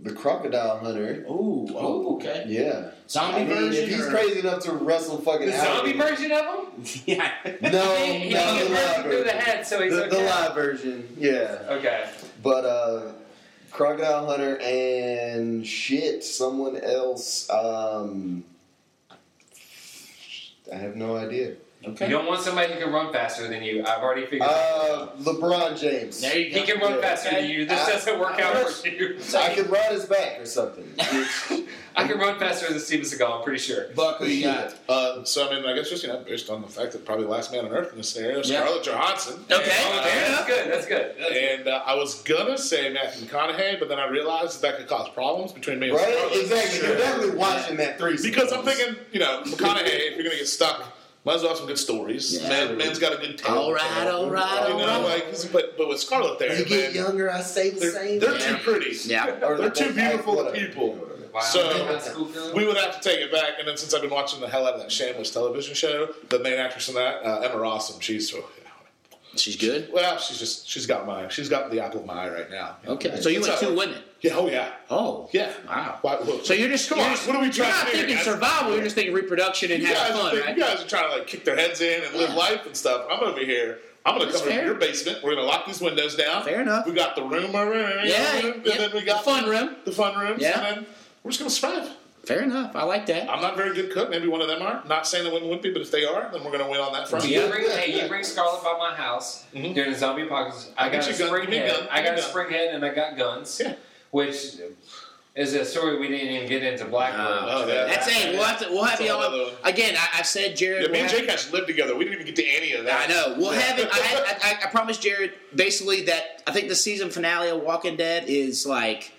the Crocodile Hunter. Ooh, oh, okay. Yeah. Zombie I mean, version. if he's or- crazy enough to wrestle fucking the zombie Howard- version of him. yeah. No, he he no, can the live him through the head, so he's The, okay. the live version, yeah. Okay. But uh, Crocodile Hunter and shit, someone else. Um, I have no idea. Okay. You don't want somebody who can run faster than you. I've already figured. Uh, LeBron James. There you he can run yeah. faster than you. This I- doesn't work out for you. I could ride his back or something. I can run faster than Steven Seagal. I'm pretty sure. Buck, who you got? Uh, so I mean, I guess just you know, based on the fact that probably last man on earth in this scenario, Yeah. Scarlett Johansson. Okay, fair that's good. That's good. That's. And uh, I was gonna say Matthew McConaughey, but then I realized that, that could cause problems between me and right? Scarlett. Exactly. Sure. You're definitely watching that three. Because I'm thinking, you know, McConaughey, if you're gonna get stuck, might as well have some good stories. Yeah. Man, man's got a good tale. All right, all right, You all know, right. like, but but with Scarlett there, you get man, younger, I say the they're, same. they're thing. too pretty. Yeah. They're they too beautiful act- people. Wow. So- High school girl? We would have to take it back, and then since I've been watching the hell out of that Shameless television show, the main actress in that, uh, Emmy Rossum, she's, you know, She's good. well, she's just she's got my she's got the apple of my eye right now. Okay. So you went two women. Yeah, oh yeah, Oh. yeah. Wow. Why, look, So you're just come you're on. just, what are we you're trying not to do? thinking survival. You're just thinking reproduction and You having fun, think- right? you guys are trying to like kick their heads in and live Yeah. life and stuff. I'm over here. I'm gonna That's come fair. your basement. We're gonna lock these windows down. Fair enough. We got the room already. Yeah, and yeah. then we got The fun room. The fun room, Yeah. And then we're just gonna survive. Fair enough. I like that. I'm not a very good cook. Maybe one of them are. Not saying that women would be, but if they are, then we're gonna win on that front. You bring, hey, you bring Scarlett by my house Mhm. during the zombie apocalypse. I I'll got a you gun- spring give me a head. gun. I got a a spring head and I got guns. Yeah. Which is a story we didn't even get into Blackbird. Oh, yeah. That's it. We'll have to. We'll have y'all. another. Again, I, I said Jared. Yeah, will me and Jake actually lived together. We didn't even get to any of that. I know. We'll have it. I, had, I, I, I promised Jared basically that I think the season finale of Walking Dead is like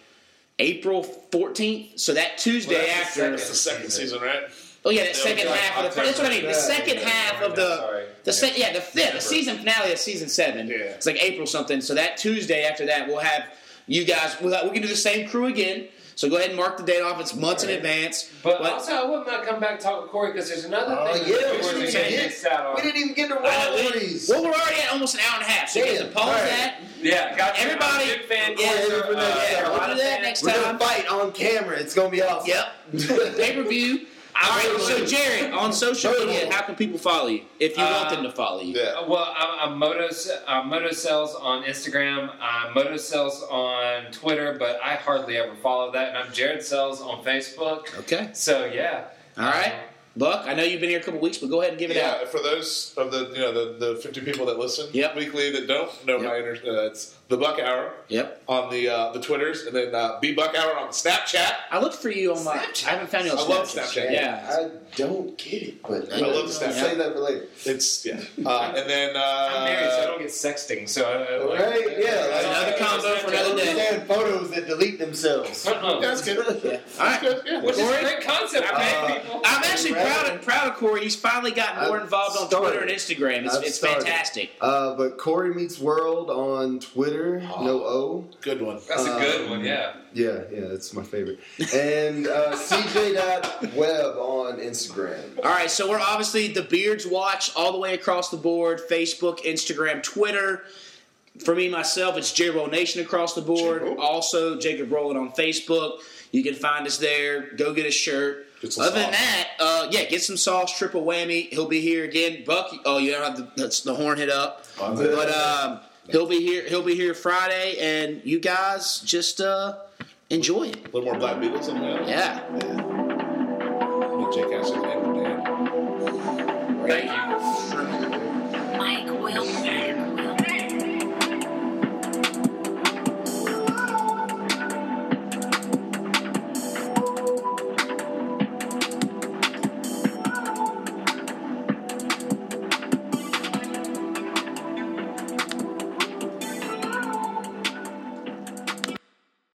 April 14th. So that Tuesday Well, that's the after. The second season, right? Oh yeah, that second like half of the. That's what I mean. The Yeah. second half of the. Sorry. The se- yeah, the yeah, the season finale of season seven. Yeah. It's like April something. So that Tuesday after that, we'll have you guys. We'll, we can do the same crew again. So go ahead and mark the date off. It's months in advance. But also, I would not come back and talk with Corey because there's another Oh, thing. yeah, that we Corey's didn't gonna get- miss out on. We didn't even get to I know, we- rivalries. well, we're already at almost an hour and a half. So you guys Damn, can pause all right. that. Yeah, got. Everybody- I'm a big fan. Yeah, Corey's a- uh, Yeah, we'll Carolina do that fan. next We're gonna fight on camera. It's gonna be awesome. Yep. Pay per view. All right. So Jared, on social media, how can people follow you if you want Uh, them to follow you? Yeah. Uh, Well, I'm, I'm Moto uh, Moto Cells on Instagram. I'm Moto Cells on Twitter, but I hardly ever follow that. And I'm Jared Cells on Facebook. Okay. So yeah. All right. Buck, I know you've been here a couple weeks, but go ahead and give it out. Yeah, out. for those of the you know the, the 50 people that listen Yep. weekly that don't know Yep. my inter- uh, it's the Buck Hour Yep. on the uh, the Twitters and then uh, B Buck Hour on Snapchat. I looked for you on my. I haven't found you on Snapchat. I love Snapchat. Snapchat. Yeah. I don't get it, but I love the Snapchat. Save that for later. It's yeah, uh, and then uh, I'm married, so I don't get sexting. So uh, like, Right? Yeah. That's another combo for another day. Understand photos that delete themselves. That's good. Yeah. All right. Good, yeah. Which is a great concept, Uh, man. People. I'm actually proud of, proud of Corey. He's finally gotten more I've involved on started. Twitter and Instagram. It's, it's fantastic. Uh, but Corey Meets World on Twitter. No O. Good one. That's a good Um, one, yeah. Yeah, yeah, that's my favorite. And uh, CJ.web on Instagram. All right, so we're obviously the Beards Watch all the way across the board Facebook, Instagram, Twitter. For me, myself, it's J Roll Nation across the board. J-Roll. Also, Jacob Rowland on Facebook. You can find us there. Go get a shirt. Get some Other than that, uh, yeah, get some sauce, triple whammy. He'll be here again. Buck, oh, you don't have the, the horn hit up. But um, he'll be here. He'll be here Friday, and you guys just uh, enjoy it. A little more Black Beatles in there. Yeah. Jake Ashley, the name of the band. Thank you. Mike Wilson.